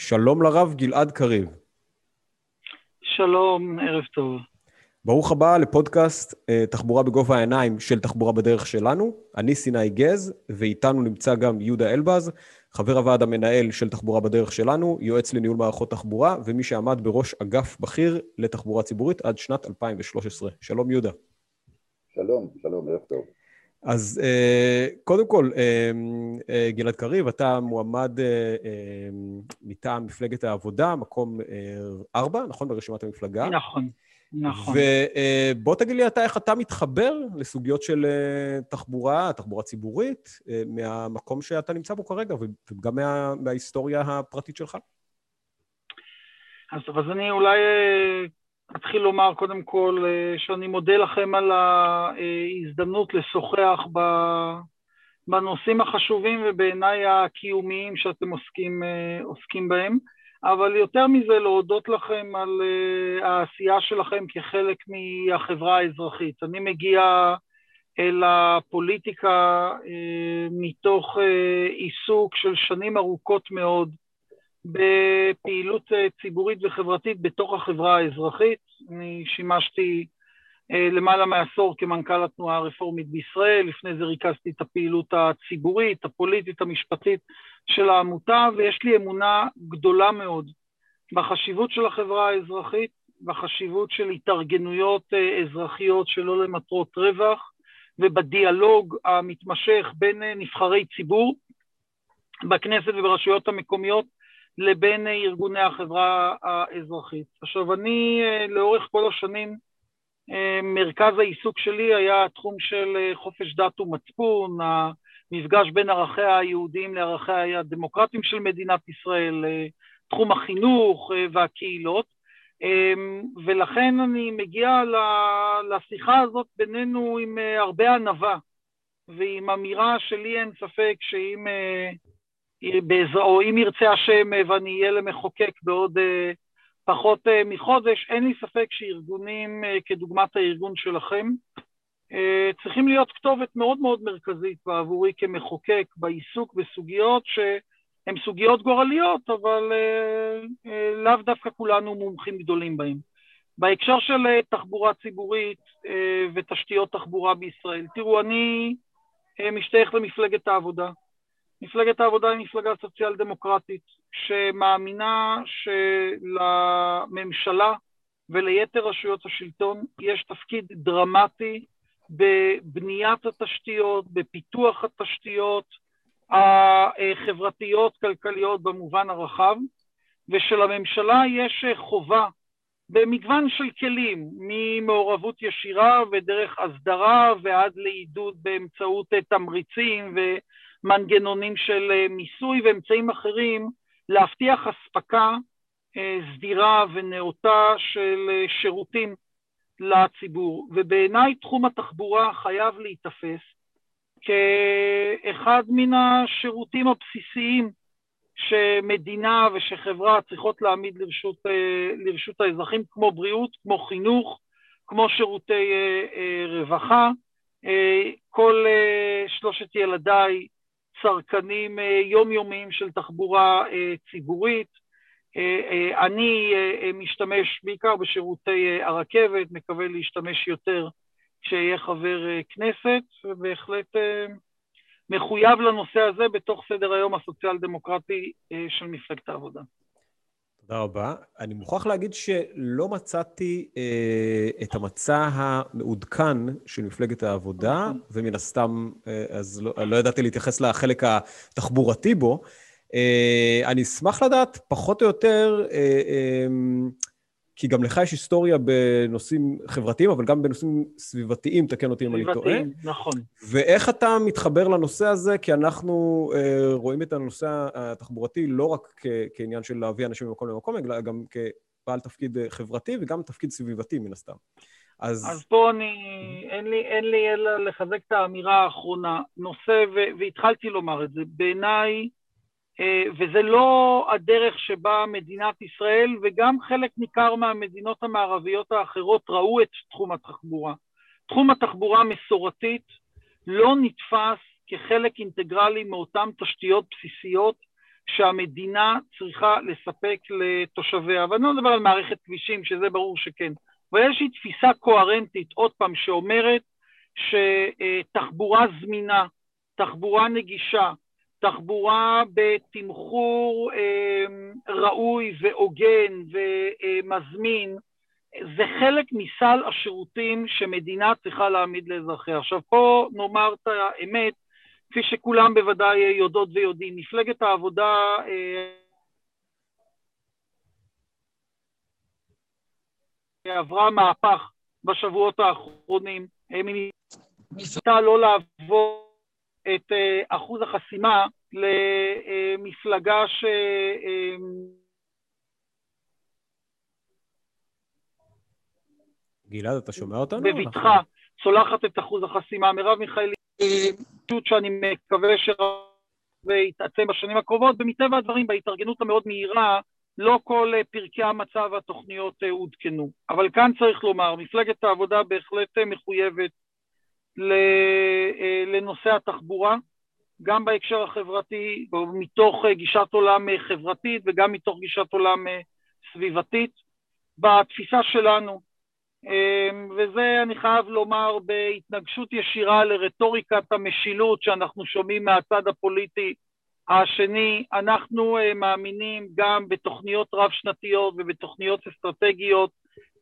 שלום לרב גלעד קריב. שלום, ערב טוב. ברוך הבא לפודקאסט אה, תחבורה בגובה העיניים של תחבורה בדרך שלנו. אני סיני גז, ואיתנו נמצא גם יהודה אלבז, חבר הוועד המנהל של תחבורה בדרך שלנו, יועץ לניהול מערכות תחבורה, ומי שעמד בראש אגף בכיר לתחבורה ציבורית עד שנת 2013. שלום יהודה. שלום, שלום, ערב טוב. אז אה, קודם כל, אה, אה, גלעד קריב, אתה מועמד מטעם מפלגת העבודה, מקום ארבע, נכון? ברשימת המפלגה. נכון, נכון. ובוא תגיד לי אתה איך אתה מתחבר לסוגיות של תחבורה, תחבורה ציבורית, מהמקום שאתה נמצא בו כרגע, וגם מה, מההיסטוריה הפרטית שלך. אז, אז אני אולי אתחיל לומר קודם כל אה, שאני מודה לכם על ההזדמנות לשוחח בנושאים החשובים ובעיניי הקיומיים שאתם עוסקים, אה, עוסקים בהם, אבל יותר מזה להודות לכם על אה, העשייה שלכם כחלק מהחברה האזרחית. אני מגיע אל הפוליטיקה מתוך עיסוק של שנים ארוכות מאוד בפעילות אה, ציבורית וחברתית בתוך החברה האזרחית. אני שימשתי אה, למעלה מעשור כמנכ"ל התנועה הרפורמית בישראל, לפני זה ריכזתי את הפעילות הציבורית, הפוליטית, המשפטית של העמותה, ויש לי אמונה גדולה מאוד בחשיבות של החברה האזרחית, בחשיבות של התארגנויות אה, אזרחיות שלא למטרות רווח, ובדיאלוג המתמשך בין נבחרי ציבור בכנסת וברשויות המקומיות לבין ארגוני החברה האזרחית. עכשיו, אני אה, לאורך כל השנים, אה, מרכז העיסוק שלי היה התחום של אה, חופש דת ומצפון, המפגש בין ערכיה היהודיים לערכיה הדמוקרטיים של מדינת ישראל, תחום החינוך והקהילות, ולכן אני מגיע לשיחה הזאת בינינו עם הרבה ענווה ועם אמירה שלי אין ספק שאם או אם ירצה השם ואני אהיה למחוקק בעוד אה, פחות אה, מחודש, אין לי ספק שארגונים אה, כדוגמת הארגון שלכם צריכים להיות כתובת מאוד מאוד מרכזית בעבורי כמחוקק בעיסוק בסוגיות שהן סוגיות גורליות, אבל לאו דווקא כולנו מומחים גדולים בהן. בהקשר של תחבורה ציבורית ותשתיות תחבורה בישראל, תראו, אני משתייך למפלגת העבודה. מפלגת העבודה היא מפלגה סוציאל דמוקרטית שמאמינה שלממשלה וליתר רשויות השלטון יש תפקיד דרמטי בבניית התשתיות, בפיתוח התשתיות החברתיות, כלכליות במובן הרחב, ושלממשלה יש חובה במגוון של כלים, ממעורבות ישירה ודרך הסדרה ועד לעידוד באמצעות תמריצים ו... מנגנונים של אה, מיסוי ואמצעים אחרים להבטיח אספקה אה, סדירה ונאותה של אה, שירותים לציבור. ובעיניי תחום התחבורה חייב להיתפס כאחד מן השירותים הבסיסיים שמדינה ושחברה צריכות להעמיד לרשות, לרשות האזרחים, כמו בריאות, כמו חינוך, כמו שירותי רווחה. כל שלושת ילדיי צרכנים אה, יומיומיים של תחבורה אה, ציבורית. אה, אני משתמש בעיקר בשירותי הרכבת, מקווה להשתמש יותר כשיהיה חבר כנסת, ובהחלט מחויב לנושא הזה בתוך סדר היום הסוציאל-דמוקרטי של מפלגת העבודה. תודה רבה. אני מוכרח להגיד שלא מצאתי אה, את המצע המעודכן של מפלגת העבודה, נכון. ומן הסתם, אה, אז לא, לא ידעתי להתייחס לחלק התחבורתי בו. אה, אני אשמח לדעת פחות או יותר אה, אה, כי גם לך יש היסטוריה בנושאים חברתיים, אבל גם בנושאים סביבתיים, תקן אותי אם אני טועה. סביבתיים, נכון. ואיך אתה מתחבר לנושא הזה? כי אנחנו אה, רואים את הנושא התחבורתי לא רק כ- כעניין של להביא אנשים ממקום למקום, אלא גם כבעל תפקיד אה, חברתי וגם תפקיד סביבתי, מן הסתם. אז... אז פה אני, אין לי, אין לי אלא לחזק את האמירה האחרונה. נושא, ו, והתחלתי לומר את זה, בעיניי וזה לא הדרך שבה מדינת ישראל וגם חלק ניכר מהמדינות המערביות האחרות ראו את תחום התחבורה. תחום התחבורה המסורתית לא נתפס כחלק אינטגרלי מאותן תשתיות בסיסיות שהמדינה צריכה לספק לתושביה. ואני לא מדבר על מערכת כבישים, שזה ברור שכן. אבל יש לי תפיסה קוהרנטית, עוד פעם, שאומרת שתחבורה זמינה, תחבורה נגישה, תחבורה בתמחור אה, ראוי והוגן ומזמין, זה חלק מסל השירותים שמדינה צריכה להעמיד לאזרחיה. עכשיו פה נאמר את האמת, כפי שכולם בוודאי יודעות ויודעים, מפלגת העבודה אה, עברה מהפך בשבועות האחרונים, ניסתה לא לעבור את אה, אחוז החסימה למפלגה ש... אה, גלעד, אתה שומע אותנו? בבטחה צולחת את אחוז החסימה. מרב מיכאלי, פשוט שאני מקווה שיתעצם בשנים הקרובות, ומטבע הדברים, בהתארגנות המאוד מהירה, לא כל פרקי המצב והתוכניות עודכנו. אבל כאן צריך לומר, מפלגת העבודה בהחלט מחויבת לנושא התחבורה, גם בהקשר החברתי, מתוך גישת עולם חברתית וגם מתוך גישת עולם סביבתית. בתפיסה שלנו, וזה אני חייב לומר בהתנגשות ישירה לרטוריקת המשילות שאנחנו שומעים מהצד הפוליטי השני, אנחנו מאמינים גם בתוכניות רב-שנתיות ובתוכניות אסטרטגיות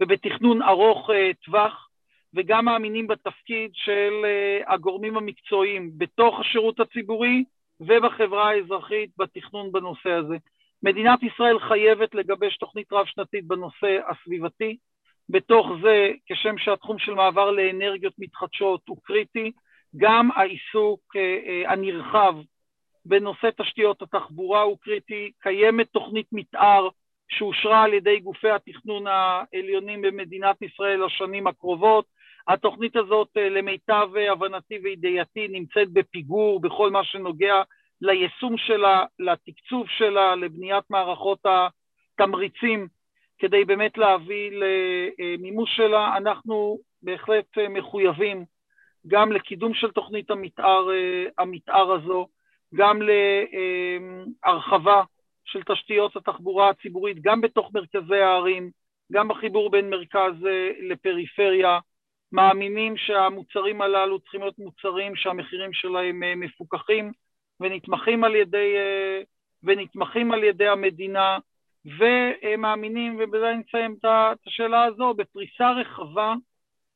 ובתכנון ארוך טווח, וגם מאמינים בתפקיד של uh, הגורמים המקצועיים בתוך השירות הציבורי ובחברה האזרחית בתכנון בנושא הזה. מדינת ישראל חייבת לגבש תוכנית רב-שנתית בנושא הסביבתי, בתוך זה, כשם שהתחום של מעבר לאנרגיות מתחדשות הוא קריטי, גם העיסוק uh, uh, הנרחב בנושא תשתיות התחבורה הוא קריטי, קיימת תוכנית מתאר שאושרה על ידי גופי התכנון העליונים במדינת ישראל לשנים הקרובות, התוכנית הזאת אה, למיטב אה, הבנתי וידיעתי נמצאת בפיגור בכל מה שנוגע ליישום שלה, לתקצוב שלה, לבניית מערכות התמריצים כדי באמת להביא למימוש שלה. אנחנו בהחלט אה, מחויבים גם לקידום של תוכנית המתאר, המתאר הזו, גם להרחבה של תשתיות התחבורה הציבורית, גם בתוך מרכזי הערים, גם בחיבור בין מרכז לפריפריה, מאמינים שהמוצרים הללו צריכים להיות מוצרים שהמחירים שלהם אה, מפוקחים ונתמכים על ידי, אה, ונתמכים על ידי המדינה, ומאמינים, ובזה אני אסיים את השאלה הזו, בפריסה רחבה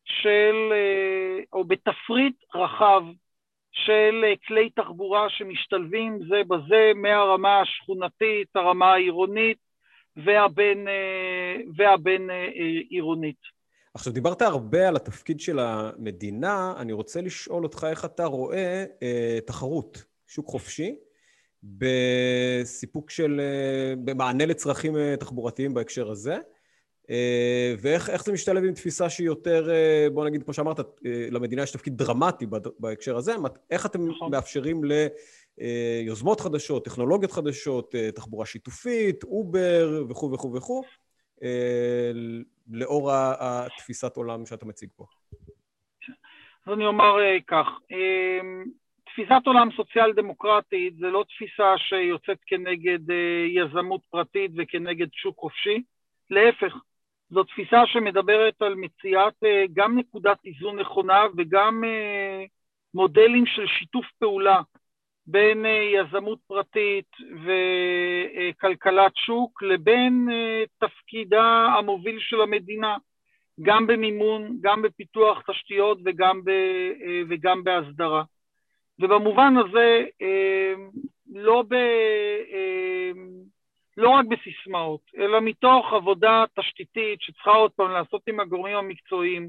של, אה, או בתפריט רחב של כלי תחבורה שמשתלבים זה בזה מהרמה השכונתית, הרמה העירונית והבין, והבין עירונית. עכשיו, דיברת הרבה על התפקיד של המדינה, אני רוצה לשאול אותך איך אתה רואה אה, תחרות, שוק חופשי, בסיפוק של, אה, במענה לצרכים אה, תחבורתיים בהקשר הזה, אה, ואיך זה משתלב עם תפיסה שהיא יותר, אה, בוא נגיד, כמו שאמרת, אה, למדינה יש תפקיד דרמטי בהקשר הזה, איך אתם נכון. מאפשרים ליוזמות אה, חדשות, טכנולוגיות חדשות, אה, תחבורה שיתופית, אובר וכו' וכו' וכו', לאור התפיסת עולם שאתה מציג פה? אז אני אומר אה, כך, אה, תפיסת עולם סוציאל דמוקרטית זה לא תפיסה שיוצאת כנגד יזמות פרטית וכנגד שוק חופשי, להפך, זו תפיסה שמדברת על מציאת גם נקודת איזון נכונה וגם מודלים של שיתוף פעולה בין אה, יזמות פרטית וכלכלת שוק לבין אה, תפקידה המוביל של המדינה, גם במימון, גם בפיתוח תשתיות וגם, ב, אה, וגם בהסדרה. ובמובן הזה, לא, ב, לא רק בסיסמאות, אלא מתוך עבודה תשתיתית שצריכה עוד פעם לעשות עם הגורמים המקצועיים,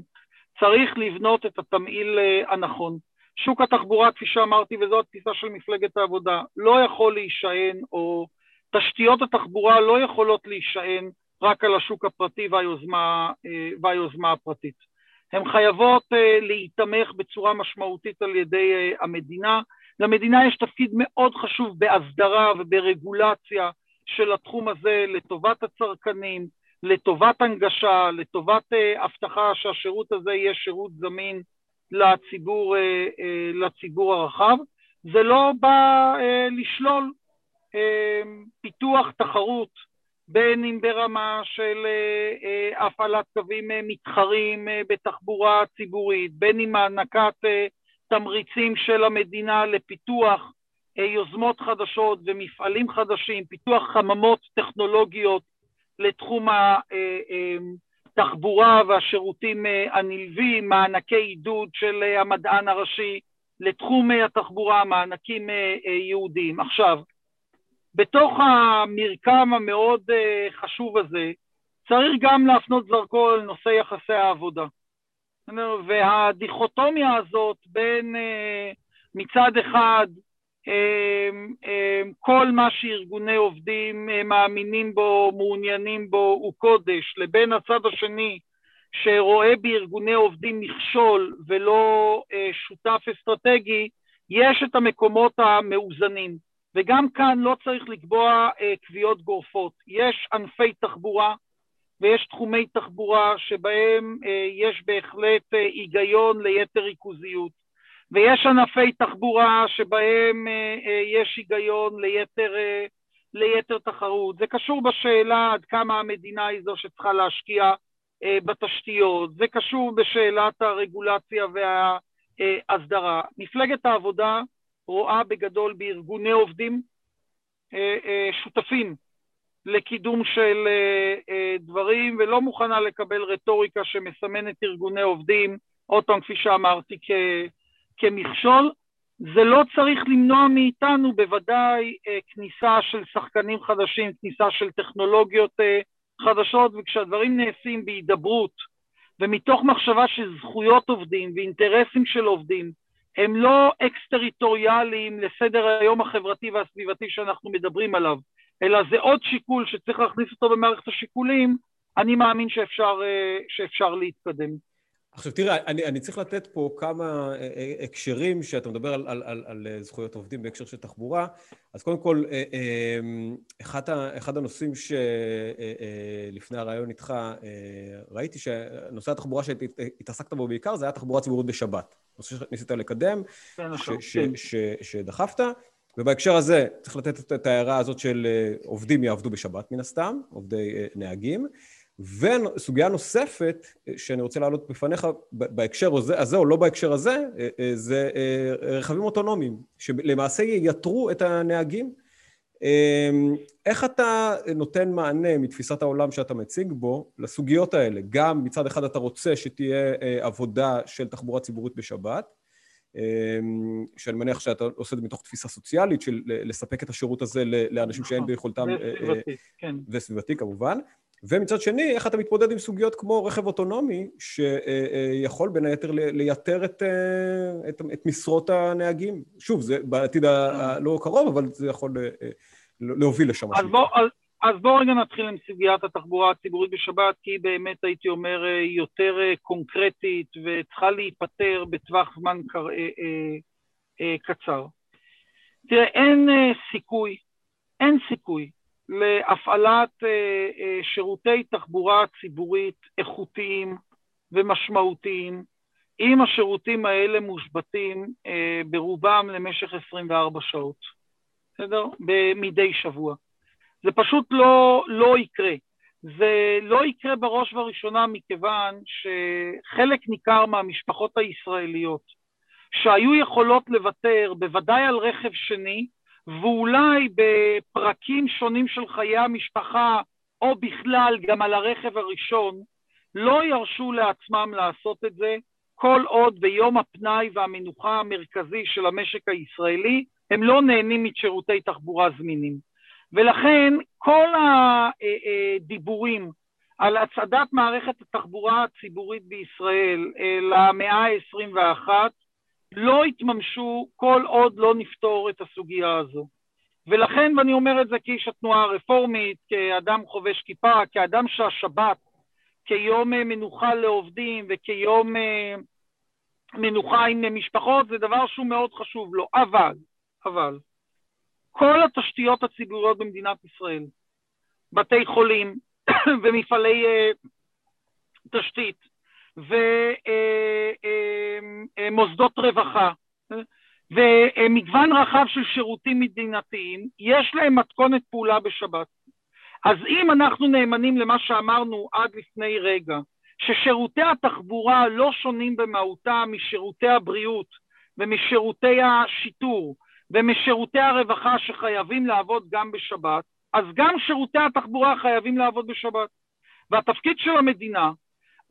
צריך לבנות את התמהיל הנכון. שוק התחבורה, כפי שאמרתי, וזו התפיסה של מפלגת העבודה, לא יכול להישען, או תשתיות התחבורה לא יכולות להישען רק על השוק הפרטי והיוזמה, אה, והיוזמה הפרטית. הן חייבות אה, להיתמך בצורה משמעותית על ידי אה, המדינה. למדינה יש תפקיד מאוד חשוב בהסדרה וברגולציה של התחום הזה לטובת הצרכנים, לטובת הנגשה, לטובת הבטחה שהשירות הזה יהיה שירות זמין לציבור, אה, אה, לציבור הרחב. זה לא בא אה, לשלול פיתוח תחרות, בין אם ברמה של הפעלת קווים מתחרים בתחבורה ציבורית, בין אם הענקת תמריצים של המדינה לפיתוח יוזמות חדשות ומפעלים חדשים, פיתוח חממות טכנולוגיות לתחום התחבורה והשירותים הנלווים, מענקי עידוד של המדען הראשי לתחום התחבורה, מענקים יהודיים. עכשיו, בתוך המרקם המאוד חשוב הזה, צריך גם להפנות זרקור לנושא יחסי העבודה. והדיכוטומיה הזאת בין מצד אחד כל מה שארגוני עובדים מאמינים בו, מעוניינים בו, הוא קודש, לבין הצד השני שרואה בארגוני עובדים מכשול ולא שותף אסטרטגי, יש את המקומות המאוזנים. וגם כאן לא צריך לקבוע קביעות גורפות. יש ענפי תחבורה ויש תחומי תחבורה שבהם יש בהחלט היגיון ליתר ריכוזיות. ויש ענפי תחבורה שבהם יש היגיון ליתר, ליתר תחרות. זה קשור בשאלה עד כמה המדינה היא זו שצריכה להשקיע בתשתיות, זה קשור בשאלת הרגולציה וההסדרה. מפלגת העבודה רואה בגדול בארגוני עובדים שותפים לקידום של דברים ולא מוכנה לקבל רטוריקה שמסמנת ארגוני עובדים, עוד פעם כפי שאמרתי, כ... כמכשול, זה לא צריך למנוע מאיתנו בוודאי כניסה של שחקנים חדשים, כניסה של טכנולוגיות חדשות, וכשהדברים נעשים בהידברות ומתוך מחשבה של זכויות עובדים ואינטרסים של עובדים, הם לא אקס-טריטוריאליים לסדר היום החברתי והסביבתי שאנחנו מדברים עליו, אלא זה עוד שיקול שצריך להכניס אותו במערכת השיקולים, אני מאמין שאפשר, שאפשר להתקדם. עכשיו תראה, אני, אני צריך לתת פה כמה הקשרים שאתה מדבר על, על, על, על זכויות עובדים בהקשר של תחבורה. אז קודם כל, אחד, אחד הנושאים שלפני הרעיון איתך, ראיתי שנושא התחבורה שהתעסקת בו בעיקר זה היה תחבורה ציבורית בשבת. נושא שניסית לקדם, ש, ש, ש, שדחפת, ובהקשר הזה צריך לתת את ההערה הזאת של עובדים יעבדו בשבת מן הסתם, עובדי נהגים. וסוגיה נוספת שאני רוצה להעלות בפניך בהקשר הזה, הזה או לא בהקשר הזה, זה רכבים אוטונומיים, שלמעשה ייתרו את הנהגים. איך אתה נותן מענה מתפיסת העולם שאתה מציג בו לסוגיות האלה? גם מצד אחד אתה רוצה שתהיה עבודה של תחבורה ציבורית בשבת, שאני מניח שאתה עושה את זה מתוך תפיסה סוציאלית של לספק את השירות הזה לאנשים שאין ביכולתם... וסביבתי, כן. וסביבתי כמובן. ומצד שני, איך אתה מתמודד עם סוגיות כמו רכב אוטונומי, שיכול בין היתר לייתר את, את, את משרות הנהגים? שוב, זה בעתיד הלא קרוב, אבל זה יכול להוביל לשם. אז בואו אז בוא רגע נתחיל עם סוגיית התחבורה הציבורית בשבת, כי היא באמת, הייתי אומר, יותר קונקרטית וצריכה להיפטר בטווח זמן קר, קצר. תראה, אין סיכוי, אין סיכוי להפעלת שירותי תחבורה ציבורית איכותיים ומשמעותיים, אם השירותים האלה מושבתים ברובם למשך 24 שעות, בסדר? מדי שבוע. זה פשוט לא, לא יקרה. זה לא יקרה בראש ובראשונה מכיוון שחלק ניכר מהמשפחות הישראליות שהיו יכולות לוותר בוודאי על רכב שני, ואולי בפרקים שונים של חיי המשפחה, או בכלל גם על הרכב הראשון, לא ירשו לעצמם לעשות את זה, כל עוד ביום הפנאי והמנוחה המרכזי של המשק הישראלי, הם לא נהנים משירותי תחבורה זמינים. ולכן כל הדיבורים על הצעדת מערכת התחבורה הציבורית בישראל למאה ה-21 לא יתממשו כל עוד לא נפתור את הסוגיה הזו. ולכן, ואני אומר את זה כאיש התנועה הרפורמית, כאדם חובש כיפה, כאדם שהשבת כיום מנוחה לעובדים וכיום מנוחה עם משפחות, זה דבר שהוא מאוד חשוב לו. אבל, אבל, כל התשתיות הציבוריות במדינת ישראל, בתי חולים ומפעלי תשתית ומוסדות רווחה ומגוון רחב של שירותים מדינתיים, יש להם מתכונת פעולה בשבת. אז אם אנחנו נאמנים למה שאמרנו עד לפני רגע, ששירותי התחבורה לא שונים במהותם משירותי הבריאות ומשירותי השיטור ומשירותי הרווחה שחייבים לעבוד גם בשבת, אז גם שירותי התחבורה חייבים לעבוד בשבת. והתפקיד של המדינה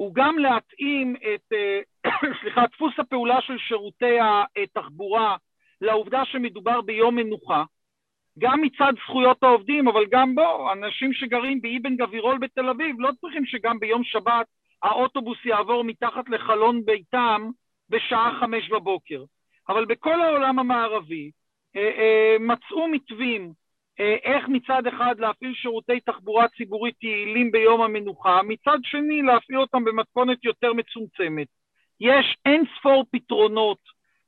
הוא גם להתאים את, אה, סליחה, דפוס הפעולה של שירותי התחבורה לעובדה שמדובר ביום מנוחה, גם מצד זכויות העובדים, אבל גם בו, אנשים שגרים באבן גבירול בתל אביב לא צריכים שגם ביום שבת האוטובוס יעבור מתחת לחלון ביתם בשעה חמש בבוקר. אבל בכל העולם המערבי אה, אה, מצאו מתווים איך מצד אחד להפעיל שירותי תחבורה ציבורית יעילים ביום המנוחה, מצד שני להפעיל אותם במתכונת יותר מצומצמת. יש אין ספור פתרונות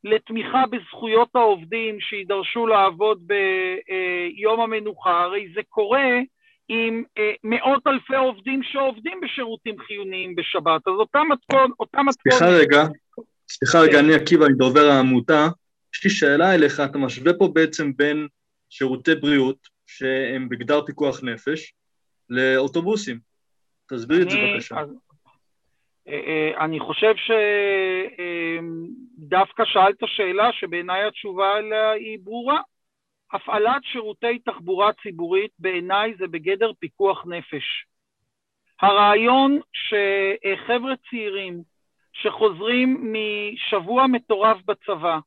לתמיכה בזכויות העובדים שידרשו לעבוד ביום המנוחה, הרי זה קורה עם אה, מאות אלפי עובדים שעובדים בשירותים חיוניים בשבת, אז אותה מתכון, אותה מתכון... סליחה רגע, סליחה רגע, אני עקיבא, אני דובר העמותה, יש לי שאלה אליך, אתה משווה פה בעצם בין שירותי בריאות, שהם בגדר פיקוח נפש, לאוטובוסים. תסביר את זה בבקשה. אה, אה, אני חושב שדווקא שאלת שאלה שבעיניי התשובה עליה היא ברורה. הפעלת שירותי תחבורה ציבורית בעיניי זה בגדר פיקוח נפש. הרעיון שחבר'ה צעירים שחוזרים משבוע מטורף בצבא,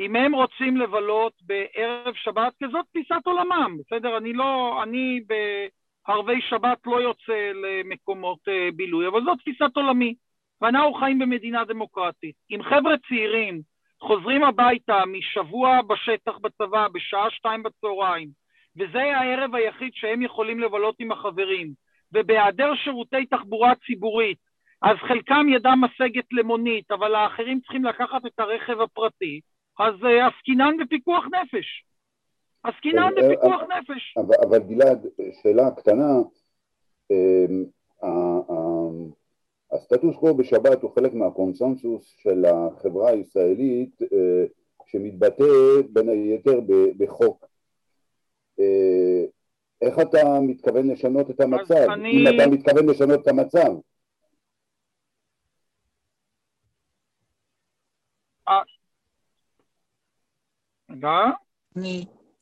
אם הם רוצים לבלות בערב שבת, כי זאת תפיסת עולמם, בסדר? אני לא, אני בערבי שבת לא יוצא למקומות אה, בילוי, אבל זאת תפיסת עולמי. ואנחנו חיים במדינה דמוקרטית. אם חבר'ה צעירים חוזרים הביתה משבוע בשטח בצבא בשעה שתיים בצהריים, וזה הערב היחיד שהם יכולים לבלות עם החברים, ובהיעדר שירותי תחבורה ציבורית, אז חלקם ידם משגת למונית, אבל האחרים צריכים לקחת את הרכב הפרטי, אז אה, עסקינן בפיקוח נפש. עסקינן אה, בפיקוח אה, נפש. אבל גלעד, שאלה קטנה, הסטטוס קוו בשבת הוא חלק מהקונסנזוס של החברה הישראלית שמתבטא בין היתר בחוק. איך אתה מתכוון לשנות את המצב? אני... אם אתה מתכוון לשנות את המצב. מה?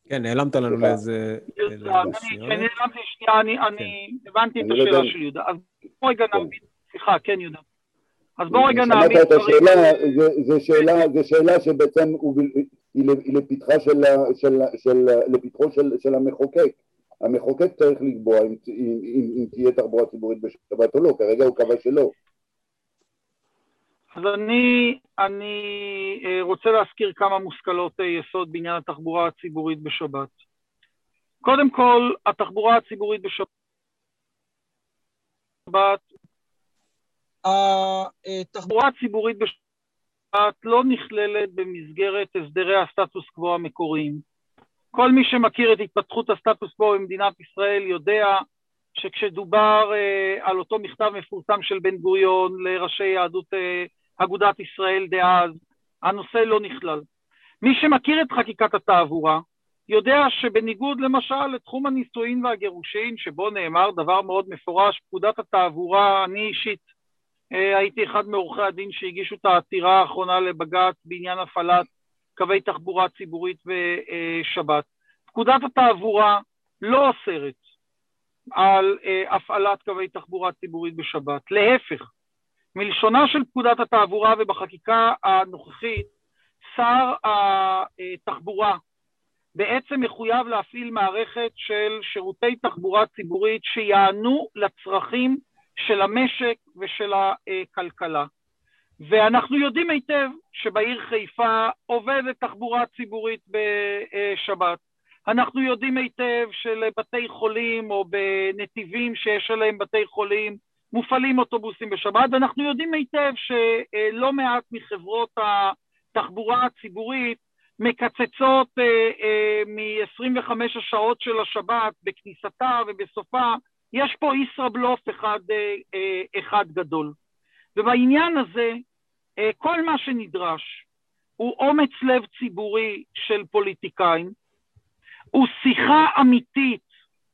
כן, נעלמת לנו לאיזה... כן, נעלמתי שנייה, אני כן. הבנתי את השאלה של יהודה. אז בוא רגע כן. נבין. סליחה, כן יהודה. אז בואו רגע נעמיד דברים... זו שאלה, זו שאלה שבעצם היא לפתחה של, של, של, לפתחו של, של המחוקק. המחוקק צריך לקבוע אם תהיה תחבורה ציבורית בשבת או לא, כרגע הוא קבע שלא. אז אני, אני אה, רוצה להזכיר כמה מושכלות אה, יסוד בעניין התחבורה הציבורית בשבת. קודם כל, התחבורה הציבורית בשבת התחבורה הציבורית בשבת לא נכללת במסגרת הסדרי הסטטוס קוו המקוריים. כל מי שמכיר את התפתחות הסטטוס קוו במדינת ישראל יודע שכשדובר אה, על אותו מכתב מפורסם של בן גוריון לראשי יהדות אה, אגודת ישראל דאז, הנושא לא נכלל. מי שמכיר את חקיקת התעבורה יודע שבניגוד למשל לתחום הנישואין והגירושין, שבו נאמר דבר מאוד מפורש, פקודת התעבורה, אני אישית אה, הייתי אחד מעורכי הדין שהגישו את העתירה האחרונה לבג"ץ בעניין הפעלת קווי תחבורה ציבורית בשבת. פקודת התעבורה לא אוסרת על אה, הפעלת קווי תחבורה ציבורית בשבת. להפך, מלשונה של פקודת התעבורה ובחקיקה הנוכחית, שר התחבורה בעצם מחויב להפעיל מערכת של שירותי תחבורה ציבורית שיענו לצרכים של המשק ושל הכלכלה. ואנחנו יודעים היטב שבעיר חיפה עובדת תחבורה ציבורית בשבת. אנחנו יודעים היטב שלבתי חולים או בנתיבים שיש עליהם בתי חולים מופעלים אוטובוסים בשבת, ואנחנו יודעים היטב שלא מעט מחברות התחבורה הציבורית מקצצות אה, אה, מ-25 השעות של השבת בכניסתה ובסופה יש פה ישראבלוף אחד, אה, אחד גדול. ובעניין הזה, כל מה שנדרש הוא אומץ לב ציבורי של פוליטיקאים, הוא שיחה אמיתית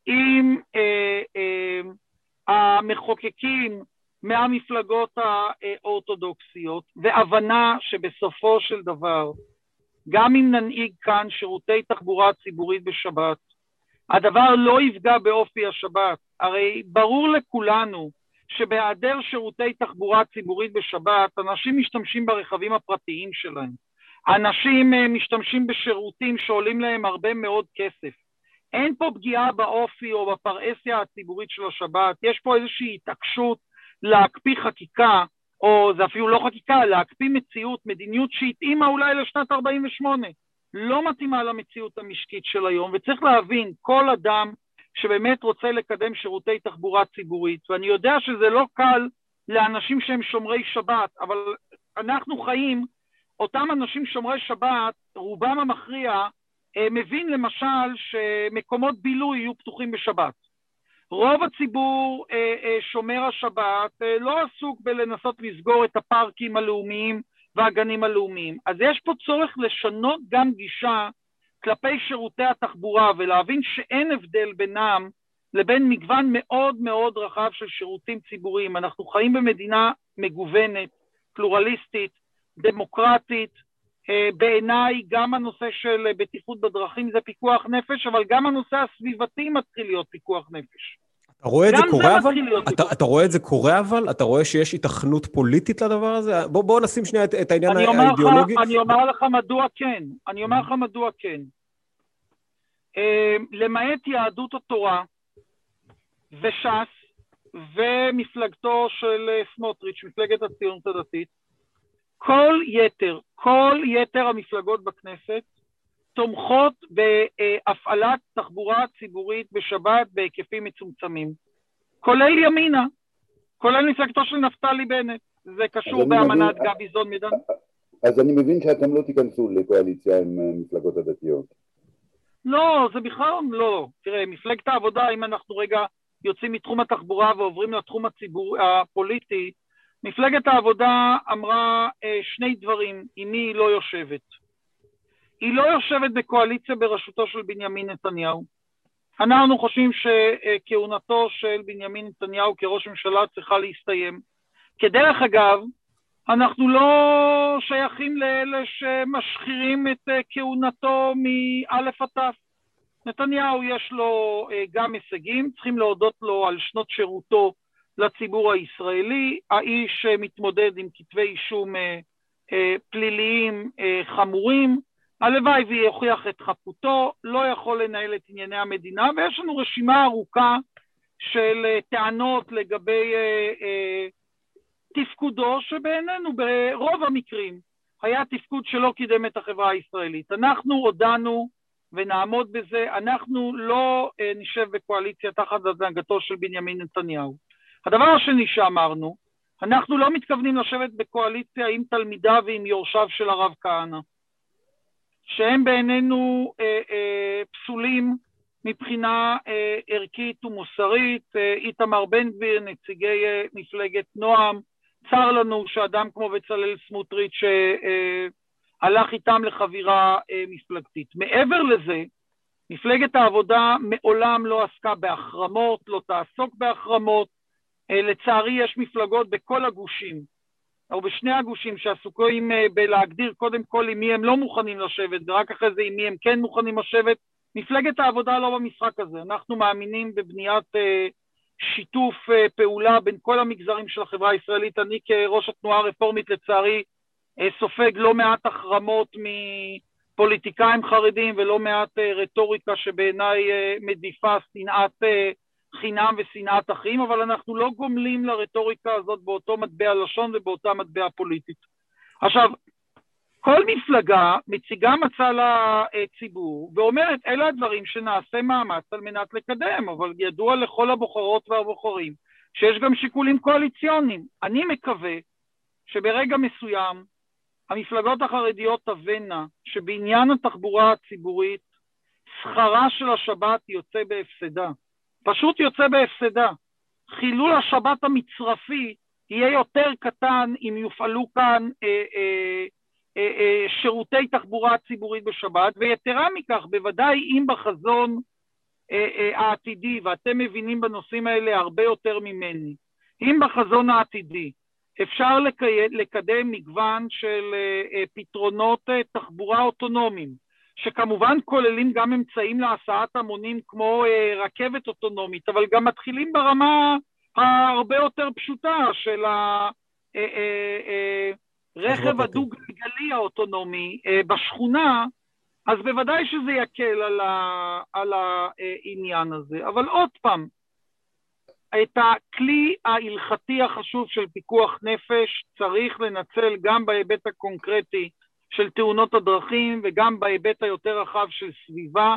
עם אה, אה, המחוקקים מהמפלגות האורתודוקסיות, והבנה שבסופו של דבר, גם אם ננהיג כאן שירותי תחבורה ציבורית בשבת, הדבר לא יפגע באופי השבת. הרי ברור לכולנו שבהיעדר שירותי תחבורה ציבורית בשבת, אנשים משתמשים ברכבים הפרטיים שלהם. אנשים אה, משתמשים בשירותים שעולים להם הרבה מאוד כסף. אין פה פגיעה באופי או בפרהסיה הציבורית של השבת, יש פה איזושהי התעקשות להקפיא חקיקה, או זה אפילו לא חקיקה, להקפיא מציאות, מדיניות שהתאימה אולי לשנת 48, לא מתאימה למציאות המשקית של היום, וצריך להבין, כל אדם שבאמת רוצה לקדם שירותי תחבורה ציבורית, ואני יודע שזה לא קל לאנשים שהם שומרי שבת, אבל אנחנו חיים, אותם אנשים שומרי שבת, רובם המכריע, מבין למשל שמקומות בילוי יהיו פתוחים בשבת. רוב הציבור אה, אה, שומר השבת לא עסוק בלנסות לסגור את הפארקים הלאומיים והגנים הלאומיים. אז יש פה צורך לשנות גם גישה כלפי שירותי התחבורה ולהבין שאין הבדל בינם לבין מגוון מאוד מאוד רחב של שירותים ציבוריים. אנחנו חיים במדינה מגוונת, פלורליסטית, דמוקרטית. אה, בעיניי גם הנושא של בטיחות בדרכים זה פיקוח נפש, אבל גם הנושא הסביבתי מתחיל להיות פיקוח נפש. אתה רואה את זה קורה אבל? אתה, אתה רואה את זה קורה אבל? אתה רואה שיש התכנות פוליטית לדבר הזה? בוא, בוא נשים שנייה את, את העניין אני האידיאולוגי. לך, אני אומר לך מדוע כן. אני אומר לך מדוע כן. Uh, למעט יהדות התורה וש"ס ומפלגתו של סמוטריץ', מפלגת הציונות הדתית, כל יתר, כל יתר המפלגות בכנסת תומכות בהפעלת תחבורה ציבורית בשבת בהיקפים מצומצמים, כולל ימינה, כולל מפלגתו של נפתלי בנט, זה קשור באמנת גביזון מדן. אז אני מבין שאתם לא תיכנסו לקואליציה עם אה, מפלגות הדתיות. לא, זה בכלל לא. תראה, מפלגת העבודה, אם אנחנו רגע יוצאים מתחום התחבורה ועוברים לתחום הציבור, הפוליטי, מפלגת העבודה אמרה אה, שני דברים, עם מי היא לא יושבת. היא לא יושבת בקואליציה בראשותו של בנימין נתניהו. אנחנו חושבים שכהונתו של בנימין נתניהו כראש ממשלה צריכה להסתיים. כדרך אגב, אנחנו לא שייכים לאלה שמשחירים את אה, כהונתו מאלף עד תף. נתניהו יש לו אה, גם הישגים, צריכים להודות לו על שנות שירותו לציבור הישראלי. האיש מתמודד עם כתבי אישום אה, פליליים חמורים, הלוואי ויוכיח את חפותו, לא יכול לנהל את ענייני המדינה, ויש לנו רשימה ארוכה של אה, טענות לגבי אה, אה, תפקודו, שבעינינו ברוב המקרים היה תפקוד שלא קידם את החברה הישראלית. אנחנו הודענו ונעמוד בזה, אנחנו לא אה, נשב בקואליציה תחת הנהגתו של בנימין נתניהו. הדבר השני שאמרנו, אנחנו לא מתכוונים לשבת בקואליציה עם תלמידיו ועם יורשיו של הרב כהנא. שהם בעינינו אה, אה, פסולים מבחינה אה, ערכית ומוסרית. אה, איתמר בן גביר, נציגי אה, מפלגת נועם, צר לנו שאדם כמו בצלאל סמוטריץ' אה, אה, הלך איתם לחבירה אה, מפלגתית. מעבר לזה, מפלגת העבודה מעולם לא עסקה בהחרמות, לא תעסוק בהחרמות. אה, לצערי יש מפלגות בכל הגושים או בשני הגושים שעסוקים אה, בלהגדיר קודם כל עם מי הם לא מוכנים לשבת ורק אחרי זה עם מי הם כן מוכנים לשבת, מפלגת העבודה לא במשחק הזה. אנחנו מאמינים בבניית אה, שיתוף פעולה בין כל המגזרים של החברה הישראלית. אני כראש התנועה הרפורמית לצערי סופג לא מעט החרמות מפוליטיקאים חרדים ולא מעט רטוריקה שבעיניי מדיפה שנאת חינם ושנאת אחים, אבל אנחנו לא גומלים לרטוריקה הזאת באותו מטבע לשון ובאותה מטבע פוליטית. עכשיו, כל מפלגה מציגה מצע לציבור ואומרת, אלה הדברים שנעשה מאמץ על מנת לקדם, אבל ידוע לכל הבוחרות והבוחרים שיש גם שיקולים קואליציוניים. אני מקווה שברגע מסוים המפלגות החרדיות תבנה שבעניין התחבורה הציבורית שכרה של השבת יוצא בהפסדה. פשוט יוצא בהפסדה. חילול השבת המצרפי יהיה יותר קטן אם יופעלו כאן אה, אה, שירותי תחבורה ציבורית בשבת, ויתרה מכך, בוודאי אם בחזון העתידי, ואתם מבינים בנושאים האלה הרבה יותר ממני, אם בחזון העתידי אפשר לקדם מגוון של פתרונות תחבורה אוטונומיים, שכמובן כוללים גם אמצעים להסעת המונים כמו רכבת אוטונומית, אבל גם מתחילים ברמה ההרבה יותר פשוטה של הרכב הדו-גלגלי האוטונומי בשכונה, אז בוודאי שזה יקל על, ה, על העניין הזה. אבל עוד פעם, את הכלי ההלכתי החשוב של פיקוח נפש צריך לנצל גם בהיבט הקונקרטי של תאונות הדרכים וגם בהיבט היותר רחב של סביבה.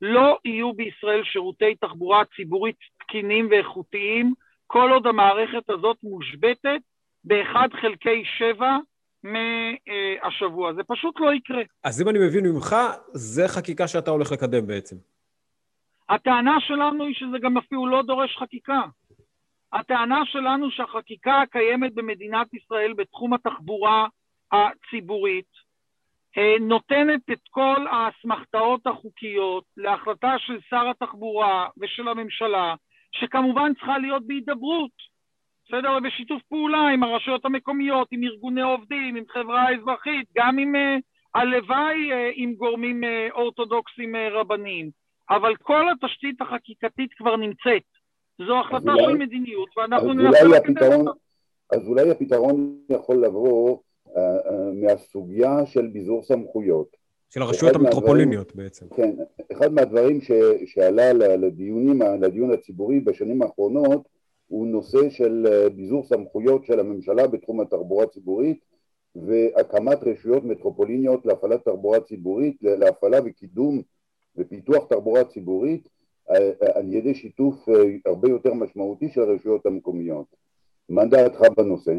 לא יהיו בישראל שירותי תחבורה ציבורית תקינים ואיכותיים כל עוד המערכת הזאת מושבתת באחד חלקי שבע מהשבוע. זה פשוט לא יקרה. אז אם אני מבין ממך, זה חקיקה שאתה הולך לקדם בעצם. הטענה שלנו היא שזה גם אפילו לא דורש חקיקה. הטענה שלנו שהחקיקה הקיימת במדינת ישראל בתחום התחבורה הציבורית נותנת את כל האסמכתאות החוקיות להחלטה של שר התחבורה ושל הממשלה, שכמובן צריכה להיות בהידברות, בסדר? ובשיתוף פעולה עם הרשויות המקומיות, עם ארגוני עובדים, עם חברה אזרחית, גם עם, uh, הלוואי uh, עם גורמים אורתודוקסים רבניים. אבל כל התשתית החקיקתית כבר נמצאת. זו החלטה אולי, של מדיניות, ואנחנו ננסה לקדם אותה. אז אולי הפתרון יכול לבוא מהסוגיה של ביזור סמכויות. של הרשויות המטרופוליניות מהדברים, בעצם. כן, אחד מהדברים ש, שעלה לדיונים, לדיון הציבורי בשנים האחרונות הוא נושא של אה, ביזור סמכויות של הממשלה בתחום התחבורה הציבורית והקמת רשויות מטרופוליניות להפעלת תחבורה ציבורית, להפעלה וקידום ופיתוח תחבורה ציבורית אה, אה, על ידי שיתוף הרבה יותר משמעותי של הרשויות המקומיות. מה דעתך בנושא?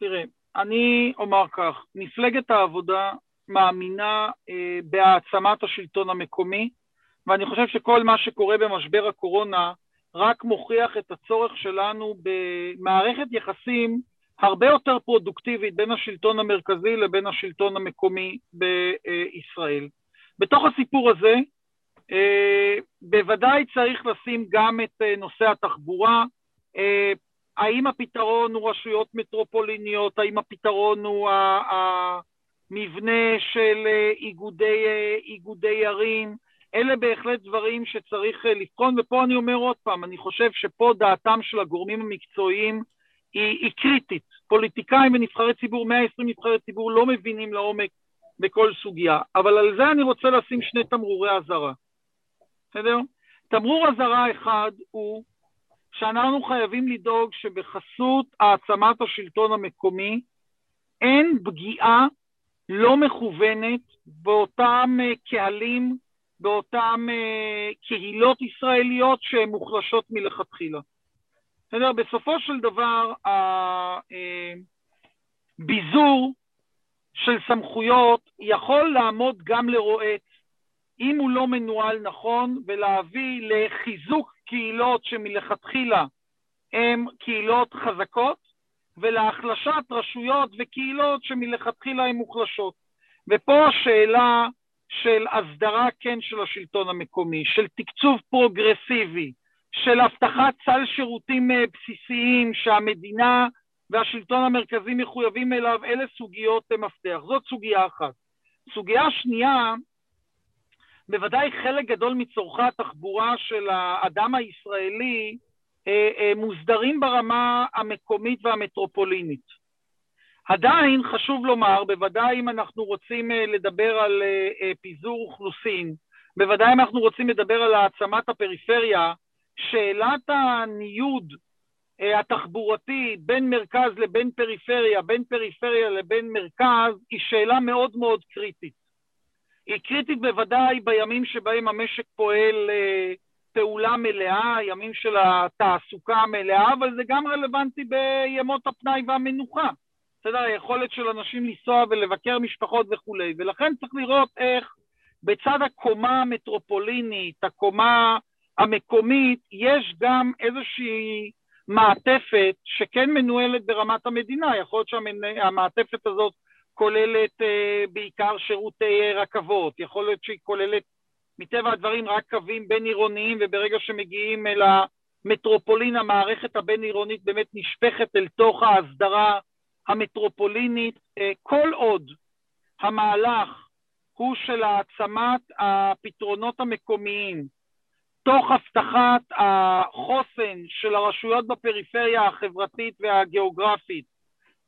תראה, אני אומר כך, מפלגת העבודה מאמינה אה, בהעצמת השלטון המקומי, ואני חושב שכל מה שקורה במשבר הקורונה רק מוכיח את הצורך שלנו במערכת יחסים הרבה יותר פרודוקטיבית בין השלטון המרכזי לבין השלטון המקומי בישראל. בתוך הסיפור הזה, אה, בוודאי צריך לשים גם את אה, נושא התחבורה. אה, האם הפתרון הוא רשויות מטרופוליניות? האם הפתרון הוא המבנה של איגודי, איגודי ערים? אלה בהחלט דברים שצריך אה, לבחון, ופה אני אומר עוד פעם, אני חושב שפה דעתם של הגורמים המקצועיים היא, היא קריטית. פוליטיקאים ונבחרי ציבור, 120 נבחרי ציבור, לא מבינים לעומק בכל סוגיה. אבל על זה אני רוצה לשים שני תמרורי אזהרה. בסדר? תמרור אזהרה אחד הוא שאנחנו חייבים לדאוג שבחסות העצמת השלטון המקומי אין פגיעה לא מכוונת באותם אה, קהלים באותן אה, קהילות ישראליות שהן מוחלשות מלכתחילה. בסדר? בסופו של דבר, הביזור אה, של סמכויות יכול לעמוד גם לרועץ, אם הוא לא מנוהל נכון, ולהביא לחיזוק קהילות שמלכתחילה הן קהילות חזקות, ולהחלשת רשויות וקהילות שמלכתחילה הן מוחלשות. ופה השאלה של הסדרה כן של השלטון המקומי, של תקצוב פרוגרסיבי, של הבטחת סל שירותים אה, בסיסיים שהמדינה והשלטון המרכזי מחויבים אליו, אלה סוגיות אה, מפתח. זאת סוגיה אחת. סוגיה שנייה, בוודאי חלק גדול מצורכי התחבורה של האדם הישראלי אה, מוסדרים ברמה המקומית והמטרופולינית. עדיין חשוב לומר, בוודאי אם אנחנו רוצים אה, לדבר על אה, אה, פיזור אוכלוסין, בוודאי אם אנחנו רוצים לדבר על העצמת הפריפריה, שאלת הניוד התחבורתי בין מרכז לבין פריפריה, בין פריפריה לבין מרכז, היא שאלה מאוד מאוד קריטית. היא קריטית בוודאי בימים שבהם המשק פועל פעולה מלאה, ימים של התעסוקה המלאה, אבל זה גם רלוונטי בימות הפנאי והמנוחה. בסדר? היכולת של אנשים לנסוע ולבקר משפחות וכולי, ולכן צריך לראות איך בצד הקומה המטרופולינית, הקומה המקומית, יש גם איזושהי מעטפת שכן מנוהלת ברמת המדינה, יכול להיות שהמעטפת הזאת כוללת אה, בעיקר שירותי רכבות, יכול להיות שהיא כוללת מטבע הדברים רק קווים בין עירוניים וברגע שמגיעים אל המטרופולין המערכת הבין עירונית באמת נשפכת אל תוך ההסדרה המטרופולינית. כל עוד המהלך הוא של העצמת הפתרונות המקומיים תוך הבטחת החוסן של הרשויות בפריפריה החברתית והגיאוגרפית אה,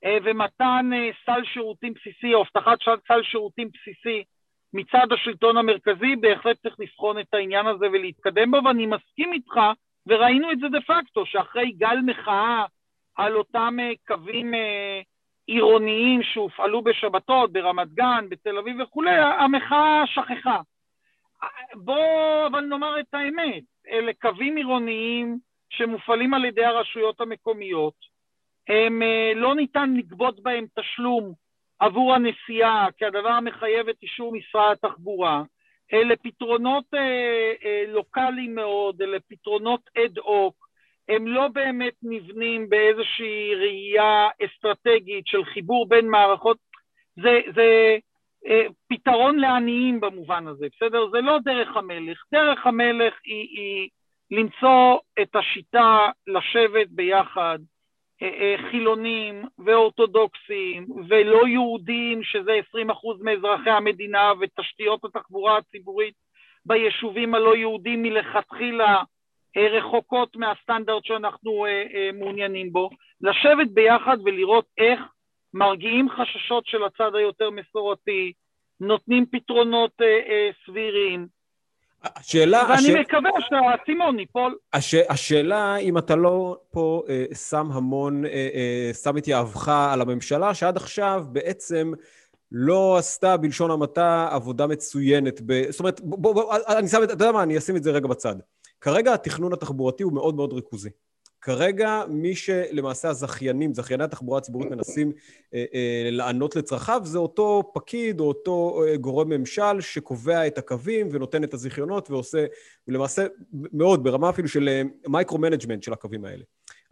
ומתן אה, סל שירותים בסיסי או הבטחת סל שירותים בסיסי מצד השלטון המרכזי, בהחלט צריך לבחון את העניין הזה ולהתקדם בו, ואני מסכים איתך, וראינו את זה דה פקטו, שאחרי גל מחאה על אותם אה, קווים עירוניים שהופעלו בשבתות, ברמת גן, בתל אביב וכולי, המחאה שכחה. בואו אבל נאמר את האמת, אלה קווים עירוניים שמופעלים על ידי הרשויות המקומיות, הם אה, לא ניתן לגבות בהם תשלום עבור הנסיעה, כי הדבר מחייב את אישור משרד התחבורה. אלה פתרונות אה, אה, לוקאליים מאוד, אלה פתרונות אד-הוק, הם לא באמת נבנים באיזושהי ראייה אסטרטגית של חיבור בין מערכות, זה, זה אה, פתרון לעניים במובן הזה, בסדר? זה לא דרך המלך. דרך המלך היא, היא למצוא את השיטה לשבת ביחד, חילונים ואורתודוקסים ולא יהודים, שזה 20% מאזרחי המדינה, ותשתיות התחבורה הציבורית ביישובים הלא יהודים מלכתחילה רחוקות מהסטנדרט שאנחנו מעוניינים בו, לשבת ביחד ולראות איך מרגיעים חששות של הצד היותר מסורתי, נותנים פתרונות אה, אה, סבירים. השאלה... ואני הש... מקווה שהאסימון ייפול. הש... השאלה אם אתה לא פה אה, שם המון, אה, אה, שם את יהבך על הממשלה, שעד עכשיו בעצם לא עשתה בלשון המעטה עבודה מצוינת. ב... זאת אומרת, בוא, בוא, אני שם את... אתה יודע מה, אני אשים את זה רגע בצד. כרגע התכנון התחבורתי הוא מאוד מאוד ריכוזי. כרגע מי שלמעשה הזכיינים, זכייני התחבורה הציבורית מנסים אה, אה, לענות לצרכיו, זה אותו פקיד או אותו אה, גורם ממשל שקובע את הקווים ונותן את הזיכיונות ועושה, ולמעשה מאוד, ברמה אפילו של micro-management של הקווים האלה.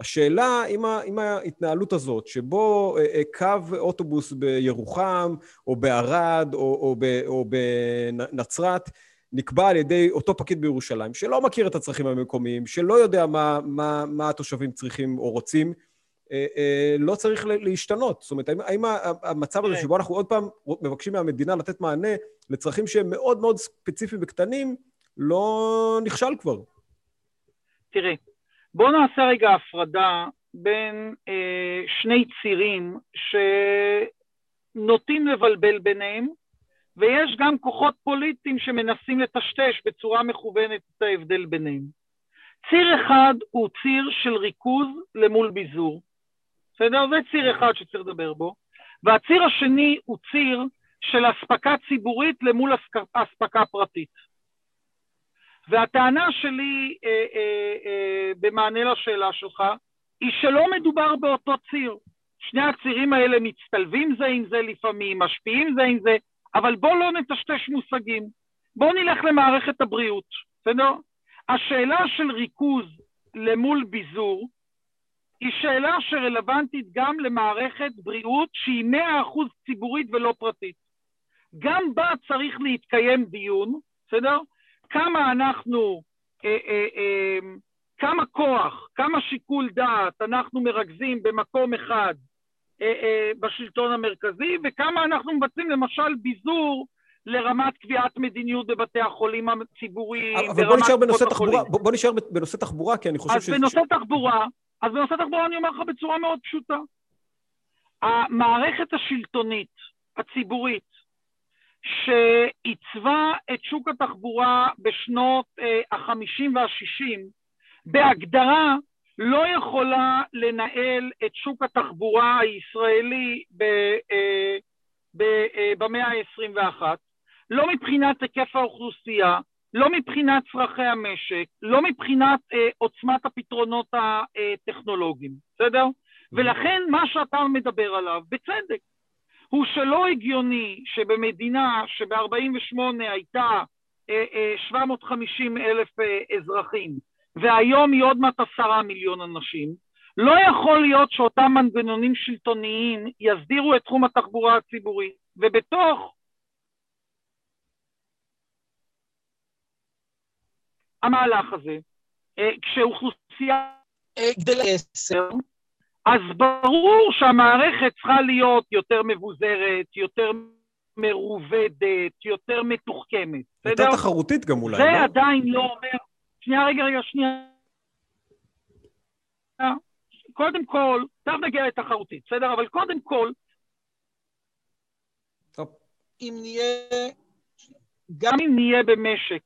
השאלה אם, ה, אם ההתנהלות הזאת, שבו אה, אה, קו אוטובוס בירוחם או בערד או, או, או בנצרת, נקבע על ידי אותו פקיד בירושלים, שלא מכיר את הצרכים המקומיים, שלא יודע מה, מה, מה התושבים צריכים או רוצים, אה, אה, לא צריך להשתנות. זאת אומרת, האם, האם המצב הזה כן. שבו אנחנו עוד פעם מבקשים מהמדינה לתת מענה לצרכים שהם מאוד מאוד ספציפיים וקטנים, לא נכשל כבר? תראה, בואו נעשה רגע הפרדה בין אה, שני צירים שנוטים לבלבל ביניהם, ויש גם כוחות פוליטיים שמנסים לטשטש בצורה מכוונת את ההבדל ביניהם. ציר אחד הוא ציר של ריכוז למול ביזור, בסדר? זה ציר אחד שצריך לדבר בו. והציר השני הוא ציר של אספקה ציבורית למול אספקה פרטית. והטענה שלי אה, אה, אה, במענה לשאלה שלך היא שלא מדובר באותו ציר. שני הצירים האלה מצטלבים זה עם זה לפעמים, משפיעים זה עם זה, אבל בואו לא נטשטש מושגים. בואו נלך למערכת הבריאות, בסדר? השאלה של ריכוז למול ביזור היא שאלה שרלוונטית גם למערכת בריאות שהיא מאה אחוז ציבורית ולא פרטית. גם בה צריך להתקיים דיון, בסדר? כמה אנחנו, אה, אה, אה, כמה כוח, כמה שיקול דעת אנחנו מרכזים במקום אחד בשלטון המרכזי, וכמה אנחנו מבצעים למשל ביזור לרמת קביעת מדיניות בבתי החולים הציבוריים, אבל בוא נשאר בנושא תחבורה, בוא, בוא נשאר בנושא תחבורה, כי אני חושב אז ש... בנושא תחבורה, אז בנושא תחבורה אני אומר לך בצורה מאוד פשוטה. המערכת השלטונית, הציבורית, שעיצבה את שוק התחבורה בשנות אה, החמישים והשישים, בהגדרה לא יכולה לנהל את שוק התחבורה הישראלי ב, אה, ב, אה, במאה ה-21, לא מבחינת היקף האוכלוסייה, לא מבחינת צרכי המשק, לא מבחינת אה, עוצמת הפתרונות הטכנולוגיים, בסדר? ולכן מה שאתה מדבר עליו, בצדק, הוא שלא הגיוני שבמדינה שב-48' הייתה 750 אלף אזרחים, והיום היא עוד מעט עשרה מיליון אנשים, לא יכול להיות שאותם מנגנונים שלטוניים יסדירו את תחום התחבורה הציבורית, ובתוך המהלך הזה, אה, כשאוכלוסייה אה, גדלה עשר, אז ברור שהמערכת צריכה להיות יותר מבוזרת, יותר מרובדת, יותר מתוחכמת. יותר? תחרותית גם אולי, זה לא? עדיין לא אומר... שנייה, רגע, רגע, שנייה. קודם כל, תכף נגיע לתחרותית, בסדר? אבל קודם כל, טוב. אם נהיה, גם אם נהיה במשק,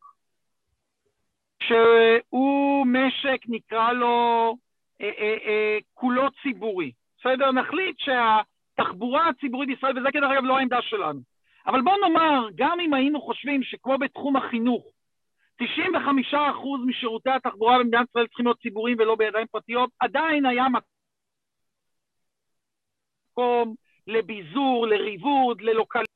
שהוא משק, נקרא לו, אה, אה, אה, כולו ציבורי, בסדר? נחליט שהתחבורה הציבורית בישראל, וזה כדרך אגב לא העמדה שלנו, אבל בוא נאמר, גם אם היינו חושבים שכמו בתחום החינוך, 95% משירותי התחבורה במדינת ישראל צריכים להיות ציבוריים ולא בידיים פרטיות, עדיין היה מקום לביזור, לריבוד, ללוקליזציה,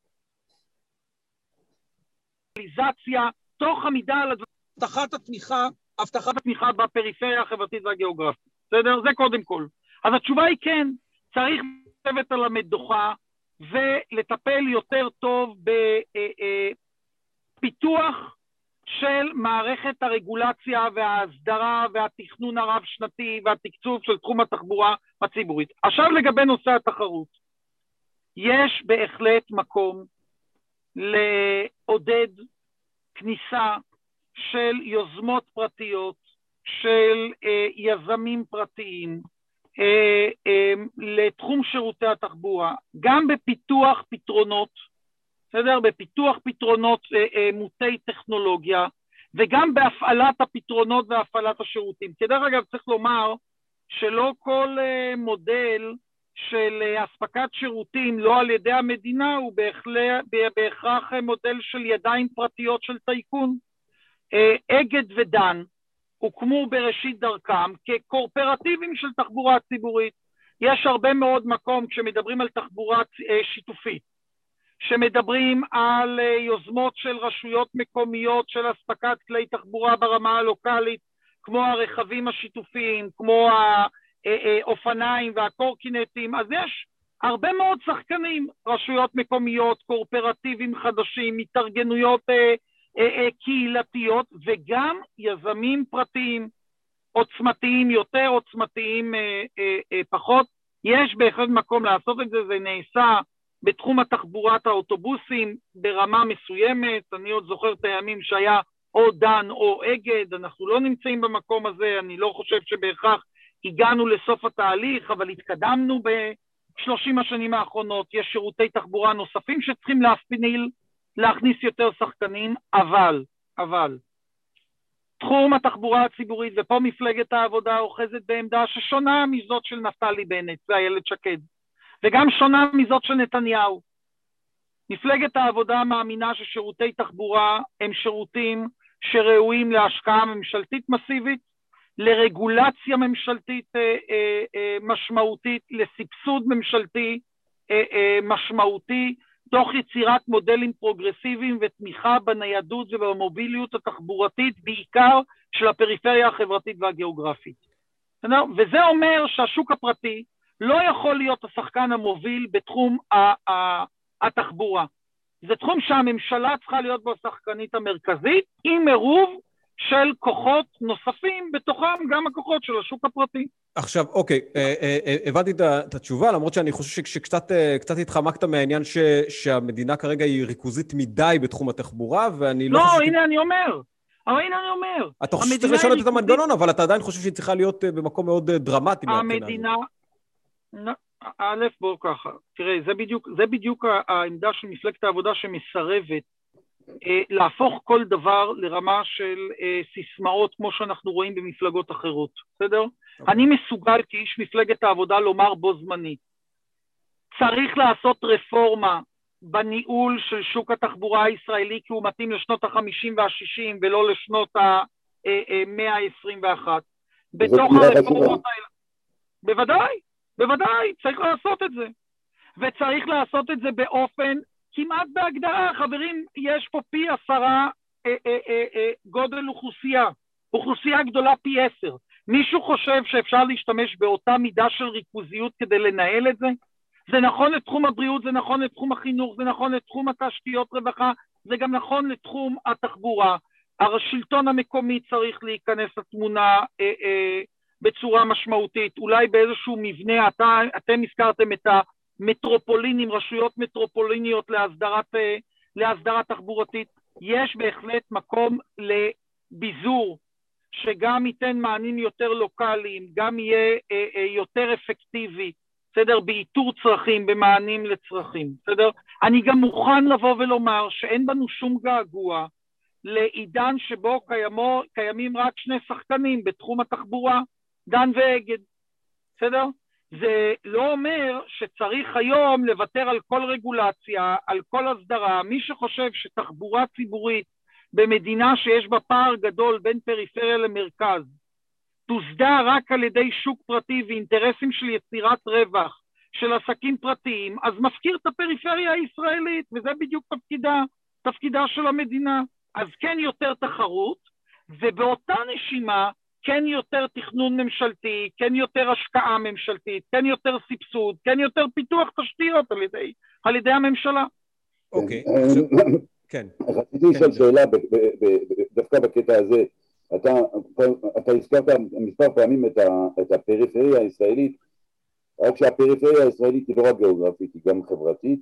תוך עמידה על הבטחת התמיכה, הבטחת התמיכה בפריפריה החברתית והגיאוגרפית. בסדר? זה קודם כל. אז התשובה היא כן, צריך לשבת על המדוכה ולטפל יותר טוב בפיתוח של מערכת הרגולציה וההסדרה והתכנון הרב-שנתי והתקצוב של תחום התחבורה הציבורית. עכשיו לגבי נושא התחרות. יש בהחלט מקום לעודד כניסה של יוזמות פרטיות, של אה, יזמים פרטיים, אה, אה, לתחום שירותי התחבורה, גם בפיתוח פתרונות, בסדר? בפיתוח פתרונות אה, אה, מוטי טכנולוגיה, וגם בהפעלת הפתרונות והפעלת השירותים. כדרך אגב, צריך לומר שלא כל אה, מודל של אה, אספקת שירותים לא על ידי המדינה הוא בהכלה, בהכרח מודל של ידיים פרטיות של טייקון. אה, אגד ודן הוקמו בראשית דרכם כקואופרטיבים של תחבורה ציבורית. יש הרבה מאוד מקום כשמדברים על תחבורה אה, שיתופית, שמדברים על אה, יוזמות של רשויות מקומיות של אספקת כלי תחבורה ברמה הלוקאלית, כמו הרכבים השיתופיים, כמו האופניים והקורקינטים, אז יש הרבה מאוד שחקנים, רשויות מקומיות, קואופרטיבים חדשים, התארגנויות אה, אה, קהילתיות וגם יזמים פרטיים, עוצמתיים יותר, עוצמתיים אה, פחות. יש בהחלט מקום לעשות את זה, זה נעשה בתחום התחבורת האוטובוסים ברמה מסוימת, אני עוד זוכר את הימים שהיה או דן או אגד, אנחנו לא נמצאים במקום הזה, אני לא חושב שבהכרח הגענו לסוף התהליך, אבל התקדמנו בשלושים השנים האחרונות, יש שירותי תחבורה נוספים שצריכים להפניל להכניס יותר שחקנים, אבל, אבל, תחום התחבורה הציבורית, ופה מפלגת העבודה אוחזת בעמדה ששונה מזאת של נפתלי בנט ואיילת שקד, וגם שונה מזאת של נתניהו. מפלגת העבודה מאמינה ששירותי תחבורה הם שירותים שראויים להשקעה ממשלתית מסיבית, לרגולציה ממשלתית אה, אה, אה, משמעותית, לסבסוד ממשלתי אה, אה, משמעותי, תוך יצירת מודלים פרוגרסיביים ותמיכה בניידות ובמוביליות התחבורתית, בעיקר של הפריפריה החברתית והגיאוגרפית. וזה אומר שהשוק הפרטי לא יכול להיות השחקן המוביל בתחום התחבורה. זה תחום שהממשלה צריכה להיות בו השחקנית המרכזית, עם עירוב של כוחות נוספים, בתוכם גם הכוחות של השוק הפרטי. עכשיו, אוקיי, אה, אה, אה, הבנתי את התשובה, למרות שאני חושב שקצת התחמקת מהעניין ש, שהמדינה כרגע היא ריכוזית מדי בתחום התחבורה, ואני לא, לא חושב... לא, הנה ש... אני אומר. אבל הנה אני אומר. אתה חושב שצריך לשנות את המנגנון, אבל אתה עדיין חושב שהיא צריכה להיות במקום מאוד דרמטי המדינה... א', בואו ככה, תראה, זה בדיוק, זה בדיוק העמדה של מפלגת העבודה שמסרבת אה, להפוך כל דבר לרמה של אה, סיסמאות כמו שאנחנו רואים במפלגות אחרות, בסדר? Okay. אוקיי. אני מסוגל כאיש מפלגת העבודה לומר בו זמנית, צריך לעשות רפורמה בניהול של שוק התחבורה הישראלי כי הוא מתאים לשנות ה-50 וה-60 ולא לשנות ה-100 ה-21. בתוך הרפורמות האלה... בוודאי, בוודאי, צריך לעשות את זה. וצריך לעשות את זה באופן כמעט בהגדרה, חברים, יש פה פי עשרה אה, אה, אה, אה, גודל אוכלוסייה, אוכלוסייה גדולה פי עשר. מישהו חושב שאפשר להשתמש באותה מידה של ריכוזיות כדי לנהל את זה? זה נכון לתחום הבריאות, זה נכון לתחום החינוך, זה נכון לתחום התשתיות רווחה, זה גם נכון לתחום התחבורה. השלטון המקומי צריך להיכנס לתמונה אה, אה, בצורה משמעותית, אולי באיזשהו מבנה, אתה, אתם הזכרתם את המטרופולינים, רשויות מטרופוליניות להסדרת, אה, להסדרת תחבורתית, יש בהחלט מקום לביזור שגם ייתן מענים יותר לוקאליים, גם יהיה אה, אה, יותר אפקטיבי, בסדר? באיתור צרכים, במענים לצרכים, בסדר? אני גם מוכן לבוא ולומר שאין בנו שום געגוע לעידן שבו קיימו, קיימים רק שני שחקנים בתחום התחבורה, דן ואגד, בסדר? זה לא אומר שצריך היום לוותר על כל רגולציה, על כל הסדרה. מי שחושב שתחבורה ציבורית במדינה שיש בה פער גדול בין פריפריה למרכז, תוסדר רק על ידי שוק פרטי ואינטרסים של יצירת רווח של עסקים פרטיים, אז מפקיר את הפריפריה הישראלית, וזה בדיוק תפקידה, תפקידה של המדינה. אז כן יותר תחרות, ובאותה נשימה כן יותר תכנון ממשלתי, כן יותר השקעה ממשלתית, כן יותר סבסוד, כן יותר פיתוח תשתיות על ידי, על ידי הממשלה. אוקיי, כן. רציתי לשאול שאלה דווקא בקטע הזה. אתה, אתה הזכרת מספר פעמים את, ה, את הפריפריה הישראלית, רק שהפריפריה הישראלית היא לא רק גיאוגרפית, היא גם חברתית,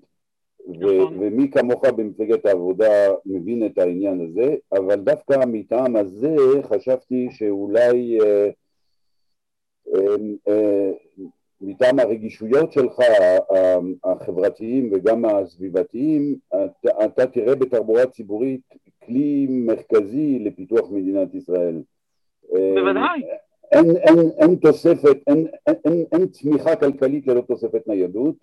נכון. ומי כמוך במפלגת העבודה מבין את העניין הזה, אבל דווקא מטעם הזה חשבתי שאולי אה, אה, אה, מטעם הרגישויות שלך, החברתיים וגם הסביבתיים, אתה, אתה תראה בתחבורה ציבורית כלי מרכזי לפיתוח מדינת ישראל. בוודאי. אין, אין, אין תוספת, אין, אין, אין צמיחה כלכלית ללא תוספת ניידות,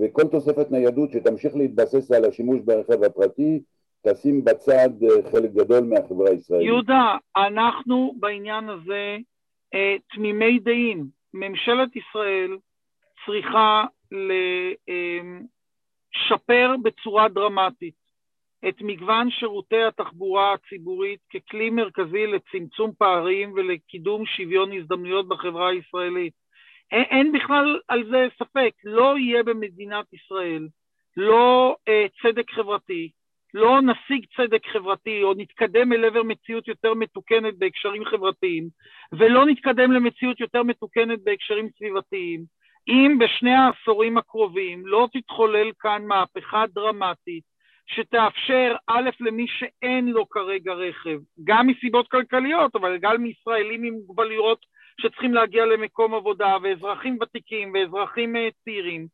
וכל תוספת ניידות שתמשיך להתבסס על השימוש ברכב הפרטי, תשים בצד אה, חלק גדול מהחברה הישראלית. יהודה, אנחנו בעניין הזה אה, תמימי דעים. ממשלת ישראל צריכה לשפר אה, בצורה דרמטית את מגוון שירותי התחבורה הציבורית ככלי מרכזי לצמצום פערים ולקידום שוויון הזדמנויות בחברה הישראלית. אין, אין בכלל על זה ספק, לא יהיה במדינת ישראל לא אה, צדק חברתי, לא נשיג צדק חברתי או נתקדם אל עבר מציאות יותר מתוקנת בהקשרים חברתיים ולא נתקדם למציאות יותר מתוקנת בהקשרים סביבתיים. אם בשני העשורים הקרובים לא תתחולל כאן מהפכה דרמטית שתאפשר א' למי שאין לו כרגע רכב, גם מסיבות כלכליות, אבל גם מישראלים עם מוגבלויות שצריכים להגיע למקום עבודה, ואזרחים ותיקים ואזרחים אה, צעירים,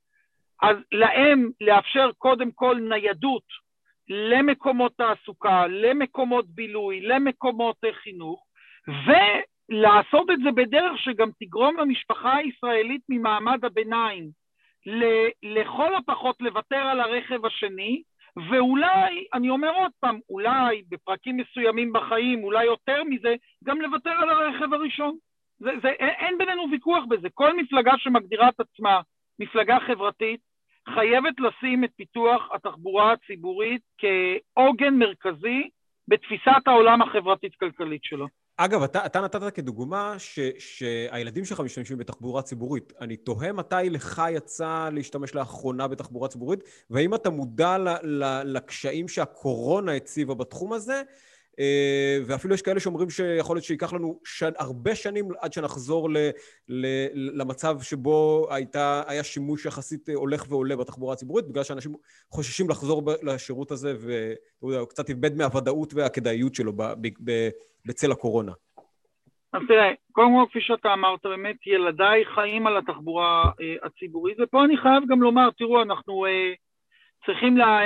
אז להם לאפשר קודם כל ניידות למקומות תעסוקה, למקומות בילוי, למקומות אה, חינוך, ולעשות את זה בדרך שגם תגרום למשפחה הישראלית ממעמד הביניים לכל הפחות לוותר על הרכב השני, ואולי, אני אומר עוד פעם, אולי בפרקים מסוימים בחיים, אולי יותר מזה, גם לוותר על הרכב הראשון. זה, זה, אין בינינו ויכוח בזה. כל מפלגה שמגדירה את עצמה מפלגה חברתית, חייבת לשים את פיתוח התחבורה הציבורית כעוגן מרכזי בתפיסת העולם החברתית-כלכלית שלו. אגב, אתה, אתה נתת כדוגמה ש, שהילדים שלך משתמשים בתחבורה ציבורית. אני תוהה מתי לך יצא להשתמש לאחרונה בתחבורה ציבורית, והאם אתה מודע ל, ל, לקשיים שהקורונה הציבה בתחום הזה, ואפילו יש כאלה שאומרים שיכול להיות שייקח לנו ש... הרבה שנים עד שנחזור ל... ל... למצב שבו הייתה, היה שימוש יחסית הולך ועולה בתחבורה הציבורית, בגלל שאנשים חוששים לחזור ב... לשירות הזה, והוא קצת איבד מהוודאות והכדאיות שלו ב... ב... בצל הקורונה. אז תראה, קודם כל, כפי שאתה אמרת, באמת ילדיי חיים על התחבורה אה, הציבורית, ופה אני חייב גם לומר, תראו, אנחנו אה, צריכים לה,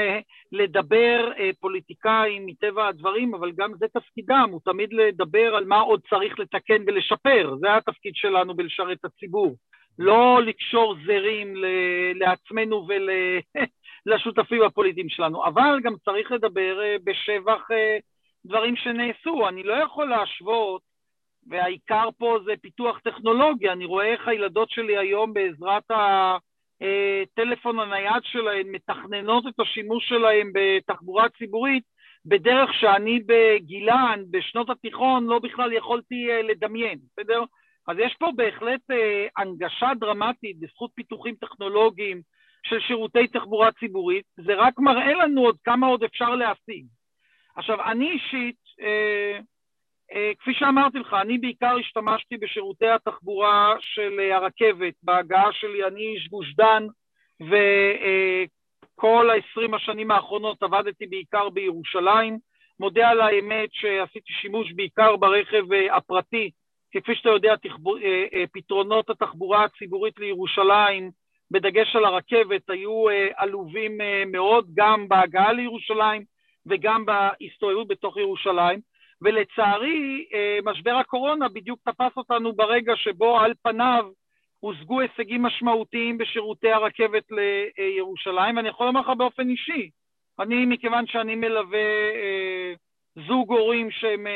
לדבר אה, פוליטיקאים מטבע הדברים, אבל גם זה תפקידם, הוא תמיד לדבר על מה עוד צריך לתקן ולשפר, זה התפקיד שלנו בלשרת הציבור. לא לקשור זרים לעצמנו ולשותפים הפוליטיים שלנו, אבל גם צריך לדבר אה, בשבח אה, דברים שנעשו. אני לא יכול להשוות, והעיקר פה זה פיתוח טכנולוגיה, אני רואה איך הילדות שלי היום בעזרת ה... הטלפון הנייד שלהן מתכננות את השימוש שלהן בתחבורה ציבורית בדרך שאני בגילן, בשנות התיכון, לא בכלל יכולתי אה, לדמיין, בסדר? אז יש פה בהחלט אה, הנגשה דרמטית בזכות פיתוחים טכנולוגיים של שירותי תחבורה ציבורית, זה רק מראה לנו עוד כמה עוד אפשר להשיג. עכשיו, אני אישית, אה, אה, כפי שאמרתי לך, אני בעיקר השתמשתי בשירותי התחבורה של אה, הרכבת, בהגעה שלי, אני איש גוש דן, וכל אה, העשרים השנים האחרונות עבדתי בעיקר בירושלים. מודה על האמת שעשיתי שימוש בעיקר ברכב אה, הפרטי, כפי שאתה יודע, תחבור, אה, אה, פתרונות התחבורה הציבורית לירושלים, בדגש על הרכבת, היו אה, עלובים אה, מאוד, גם בהגעה לירושלים וגם בהסתובבות בתוך ירושלים. ולצערי, אה, משבר הקורונה בדיוק תפס אותנו ברגע שבו על פניו הושגו הישגים משמעותיים בשירותי הרכבת לירושלים, ואני יכול לומר לך באופן אישי, אני, מכיוון שאני מלווה זוג הורים שהם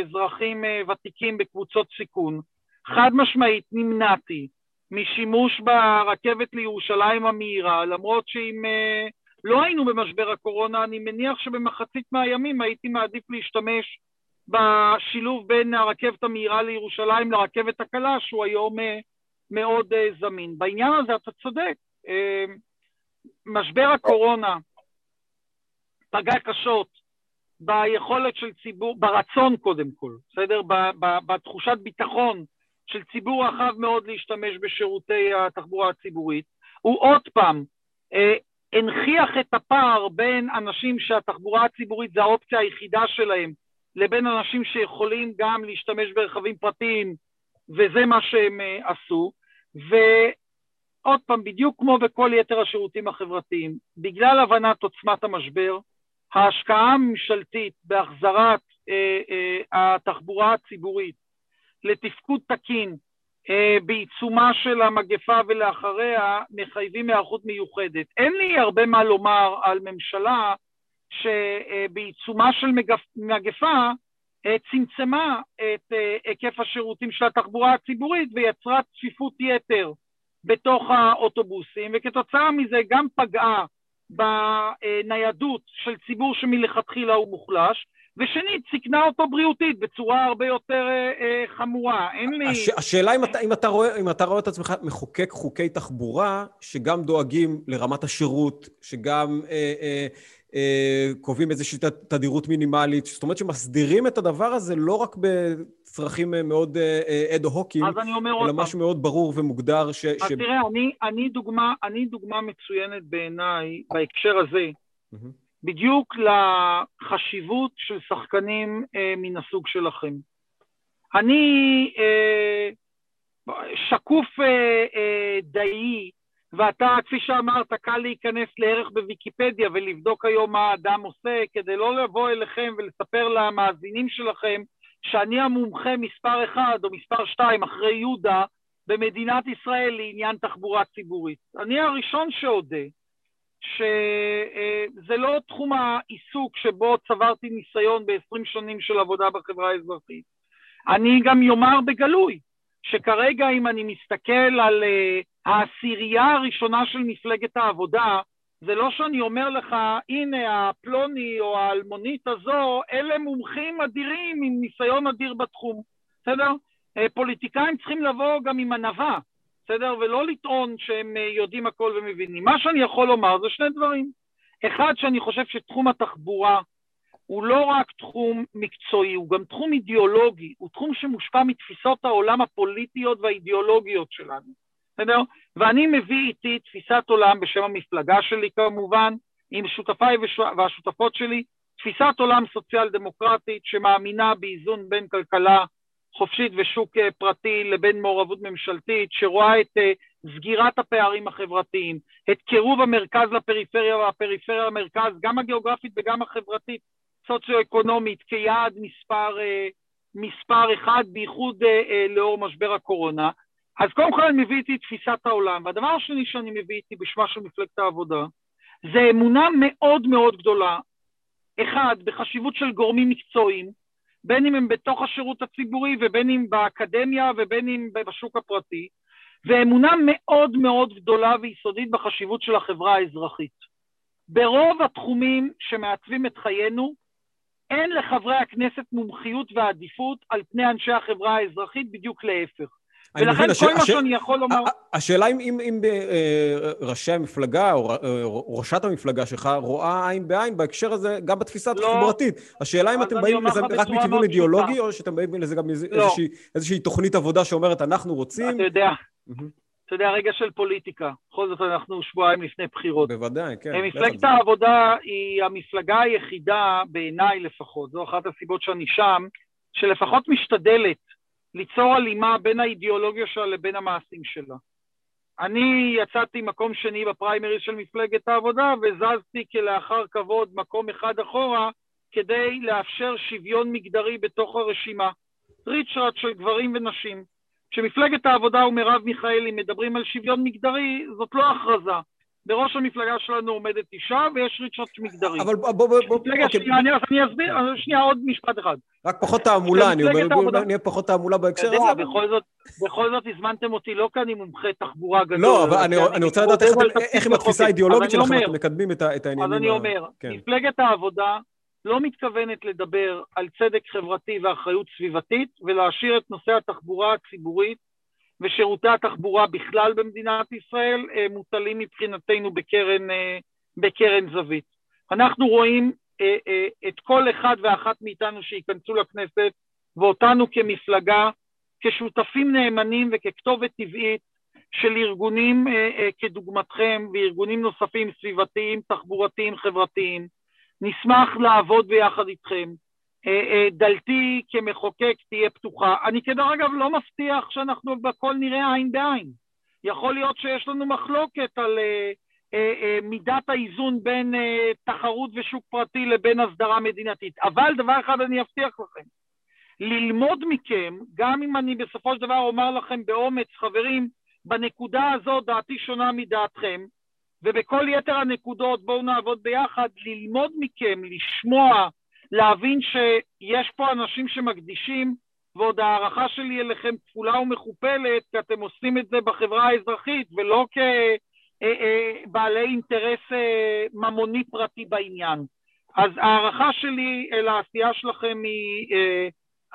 אזרחים ותיקים בקבוצות סיכון, חד משמעית נמנעתי משימוש ברכבת לירושלים המהירה, למרות שאם לא היינו במשבר הקורונה, אני מניח שבמחצית מהימים הייתי מעדיף להשתמש בשילוב בין הרכבת המהירה לירושלים לרכבת הקלה, שהוא היום מאוד זמין. בעניין הזה אתה צודק, משבר הקורונה פגע קשות ביכולת של ציבור, ברצון קודם כל, בסדר? בתחושת ביטחון של ציבור רחב מאוד להשתמש בשירותי התחבורה הציבורית. הוא עוד פעם אה, הנכיח את הפער בין אנשים שהתחבורה הציבורית זה האופציה היחידה שלהם, לבין אנשים שיכולים גם להשתמש ברכבים פרטיים, וזה מה שהם אה, עשו. ועוד פעם, בדיוק כמו בכל יתר השירותים החברתיים, בגלל הבנת עוצמת המשבר, ההשקעה הממשלתית בהחזרת אה, אה, התחבורה הציבורית לתפקוד תקין אה, בעיצומה של המגפה ולאחריה מחייבים היערכות מיוחדת. אין לי הרבה מה לומר על ממשלה שבעיצומה של מגפה אה, צמצמה את אה, היקף השירותים של התחבורה הציבורית ויצרה צפיפות יתר בתוך האוטובוסים, וכתוצאה מזה גם פגעה בניידות של ציבור שמלכתחילה הוא מוחלש, ושנית, סיכנה אותו בריאותית בצורה הרבה יותר אה, אה, חמורה. אין לי... הש, השאלה אם אתה, אם, אתה רואה, אם אתה רואה את עצמך מחוקק חוקי תחבורה, שגם דואגים לרמת השירות, שגם אה, אה, קובעים איזושהי תדירות מינימלית, זאת אומרת שמסדירים את הדבר הזה לא רק בצרכים אה, מאוד אד-הוקים, אלא משהו מאוד ברור ומוגדר ש... אז ש... תראה, אני, אני, דוגמה, אני דוגמה מצוינת בעיניי בהקשר הזה, mm-hmm. בדיוק לחשיבות של שחקנים אה, מן הסוג שלכם. אני אה, שקוף אה, אה, דיי, ואתה, כפי שאמרת, קל להיכנס לערך בוויקיפדיה ולבדוק היום מה האדם עושה, כדי לא לבוא אליכם ולספר למאזינים שלכם שאני המומחה מספר אחד או מספר שתיים אחרי יהודה במדינת ישראל לעניין תחבורה ציבורית. אני הראשון שאודה שזה לא תחום העיסוק שבו צברתי ניסיון ב-20 שנים של עבודה בחברה האזרחית. אני גם יאמר בגלוי, שכרגע אם אני מסתכל על uh, העשירייה הראשונה של מפלגת העבודה, זה לא שאני אומר לך, הנה הפלוני או האלמונית הזו, אלה מומחים אדירים עם ניסיון אדיר בתחום, בסדר? Uh, פוליטיקאים צריכים לבוא גם עם ענווה, בסדר? ולא לטעון שהם uh, יודעים הכל ומבינים. מה שאני יכול לומר זה שני דברים. אחד, שאני חושב שתחום התחבורה הוא לא רק תחום מקצועי, הוא גם תחום אידיאולוגי, הוא תחום שמושפע מתפיסות העולם הפוליטיות והאידיאולוגיות שלנו, בסדר? ואני מביא איתי תפיסת עולם בשם המפלגה שלי כמובן, עם שותפיי והשותפות שלי, תפיסת עולם סוציאל דמוקרטית שמאמינה באיזון בין כלכלה חופשית ושוק אה, פרטי לבין מעורבות ממשלתית, שרואה את אה, סגירת הפערים החברתיים, את קירוב המרכז לפריפריה והפריפריה למרכז, גם הגיאוגרפית וגם החברתית, סוציו-אקונומית כיעד מספר, אה, מספר אחד, בייחוד לאור משבר הקורונה. אז קודם כל אני מביא איתי תפיסת העולם, והדבר השני שאני מביא איתי בשמה של מפלגת העבודה, זה אמונה מאוד מאוד גדולה, אחד, בחשיבות של גורמים מקצועיים, בין אם הם בתוך השירות הציבורי ובין אם באקדמיה ובין אם בשוק הפרטי, ואמונה מאוד מאוד גדולה ויסודית בחשיבות של החברה האזרחית. ברוב התחומים שמעצבים את חיינו, אין לחברי הכנסת מומחיות ועדיפות על פני אנשי החברה האזרחית, בדיוק להפך. ולכן כל. מה. שאני יכול לומר... השאלה אם, אם, אם אה, ראשי המפלגה או ראשת המפלגה שלך רואה עין בעין בהקשר הזה, גם בתפיסה לא. התחבורתית. השאלה אם אתם באים לזה רק מכיוון אידיאולוגי. או שאתם באים לזה גם לא. איזושהי, תוכנית עבודה שאומרת, אנחנו רוצים... אתה יודע. אתה יודע, רגע של פוליטיקה. בכל זאת אנחנו שבועיים לפני בחירות. בוודאי, כן. אה, מפלגת העבודה היא המפלגה היחידה, בעיניי לפחות, זו אחת הסיבות שאני שם, שלפחות משתדלת ליצור הלימה בין האידיאולוגיה שלה לבין המעשים שלה. אני יצאתי מקום שני בפריימריז של מפלגת העבודה וזזתי כלאחר כבוד מקום אחד אחורה כדי לאפשר שוויון מגדרי בתוך הרשימה. ריצ'רד של גברים ונשים. כשמפלגת העבודה ומרב מיכאלי מדברים על שוויון מגדרי, זאת לא הכרזה. בראש המפלגה שלנו עומדת אישה ויש ריצ'רד מגדרי. אבל בוא, בוא, בוא, מפלגה אוקיי, שנייה, אני, אסביר, אז שנייה עוד משפט אחד. רק פחות תעמולה, אני אומר, בואו נהיה פחות תעמולה בהקשר הזה. אבל- בכל זאת, בכל זאת הזמנתם אותי לא כי אני מומחה תחבורה גדול. לא, אבל אני, רוצה לדעת איך, עם התפיסה. האידיאולוגית שלכם אתם מקדמים את, העניינים. אז אני אומר, כן. מפלגת העבודה לא מתכוונת לדבר על צדק חברתי ואחריות סביבתית ולהשאיר את נושא התחבורה הציבורית ושירותי התחבורה בכלל במדינת ישראל אה, מוטלים מבחינתנו בקרן, אה, בקרן זווית. אנחנו רואים אה, את כל אחד ואחת מאיתנו שייכנסו לכנסת ואותנו כמפלגה כשותפים נאמנים וככתובת טבעית של ארגונים כדוגמתכם וארגונים נוספים סביבתיים, תחבורתיים, חברתיים. נשמח לעבוד ביחד איתכם. אה, אה, דלתי כמחוקק תהיה פתוחה. אני כדרך אגב לא מבטיח שאנחנו בכל נראה עין בעין. יכול להיות שיש לנו מחלוקת על אה, מידת האיזון בין תחרות ושוק פרטי לבין הסדרה מדינתית. אבל דבר אחד אני אבטיח לכם, ללמוד מכם, גם אם אני בסופו של דבר אומר לכם באומץ, חברים, בנקודה הזאת דעתי שונה מדעתכם, ובכל יתר הנקודות בואו נעבוד ביחד, ללמוד מכם, לשמוע, להבין שיש פה אנשים שמקדישים, ועוד ההערכה שלי אליכם כפולה ומכופלת, כי אתם עושים את זה בחברה האזרחית, ולא כבעלי אינטרס אה, ממוני פרטי בעניין. אז ההערכה שלי אל העשייה שלכם היא אה,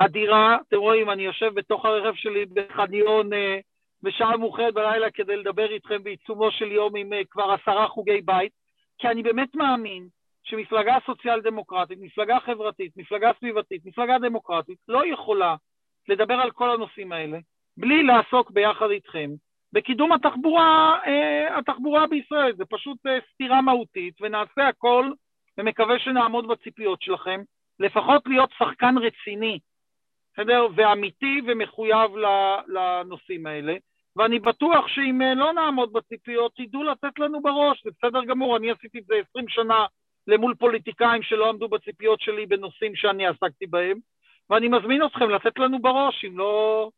אדירה. אתם רואים, אני יושב בתוך הרכב שלי בחניון אה, בשעה מאוחרת בלילה כדי לדבר איתכם בעיצומו של יום עם כבר עשרה חוגי בית, כי אני באמת מאמין שמפלגה סוציאל דמוקרטית, מפלגה חברתית, מפלגה סביבתית, מפלגה דמוקרטית, לא יכולה לדבר על כל הנושאים האלה בלי לעסוק ביחד איתכם בקידום התחבורה, אה, התחבורה בישראל. זה פשוט אה, סתירה מהותית, ונעשה הכל, ומקווה שנעמוד בציפיות שלכם, לפחות להיות שחקן רציני, בסדר? ואמיתי ומחויב לנושאים האלה. ואני בטוח שאם אה, לא נעמוד בציפיות, תדעו לתת לנו בראש, זה בסדר גמור, אני עשיתי את זה 20 שנה למול פוליטיקאים שלא עמדו בציפיות שלי בנושאים שאני עסקתי בהם, ואני מזמין אתכם לתת לנו בראש, אם לא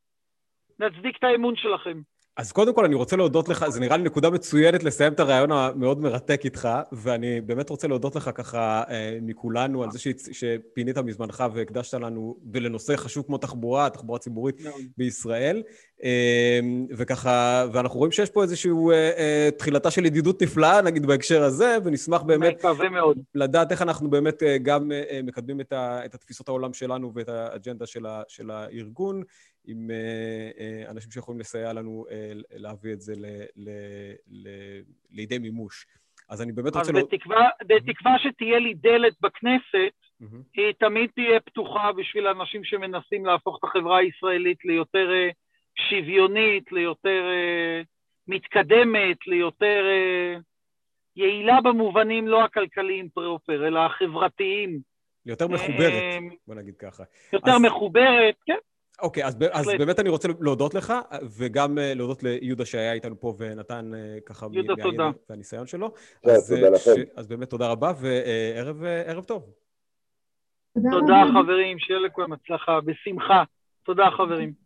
נצדיק את האמון שלכם. אז קודם כל אני רוצה להודות לך, זה נראה לי נקודה מצוינת לסיים את הרעיון המאוד מרתק איתך, ואני באמת רוצה להודות לך ככה אה, מכולנו על זה שפינית מזמנך והקדשת לנו ולנושא חשוב כמו תחבורה, תחבורה ציבורית בישראל. אה, וככה, ואנחנו רואים שיש פה איזושהי אה, תחילתה של ידידות נפלאה, נגיד בהקשר הזה, ונשמח באמת. לדעת איך אנחנו באמת גם מקדמים את, התפיסות העולם שלנו ואת האג'נדה של הארגון, עם אה, אה, אנשים שיכולים לסייע לנו אה, להביא את זה ל, ל, ל, לידי מימוש. אז אני באמת אז רוצה... להוד- בתקווה, בתקווה שתהיה לי דלת בכנסת, מהמם. היא תמיד תהיה פתוחה בשביל אנשים שמנסים להפוך את החברה הישראלית ליותר שוויונית, ליותר מתקדמת, ליותר יעילה במובנים לא הכלכליים פרופר, אלא החברתיים. יותר מחוברת, בוא נגיד ככה. יותר אז- מחוברת, כן. אוקיי, אז, אז. באמת אני רוצה להודות לך, וגם אה, להודות ליהודה שהיה איתנו פה ונתן אה, ככה תודה. והניסיון שלו. תודה, אז, תודה אה, לכם. אז באמת תודה רבה, וערב ערב טוב. תודה חברים, שיהיה לכולם הצלחה, בשמחה. תודה חברים.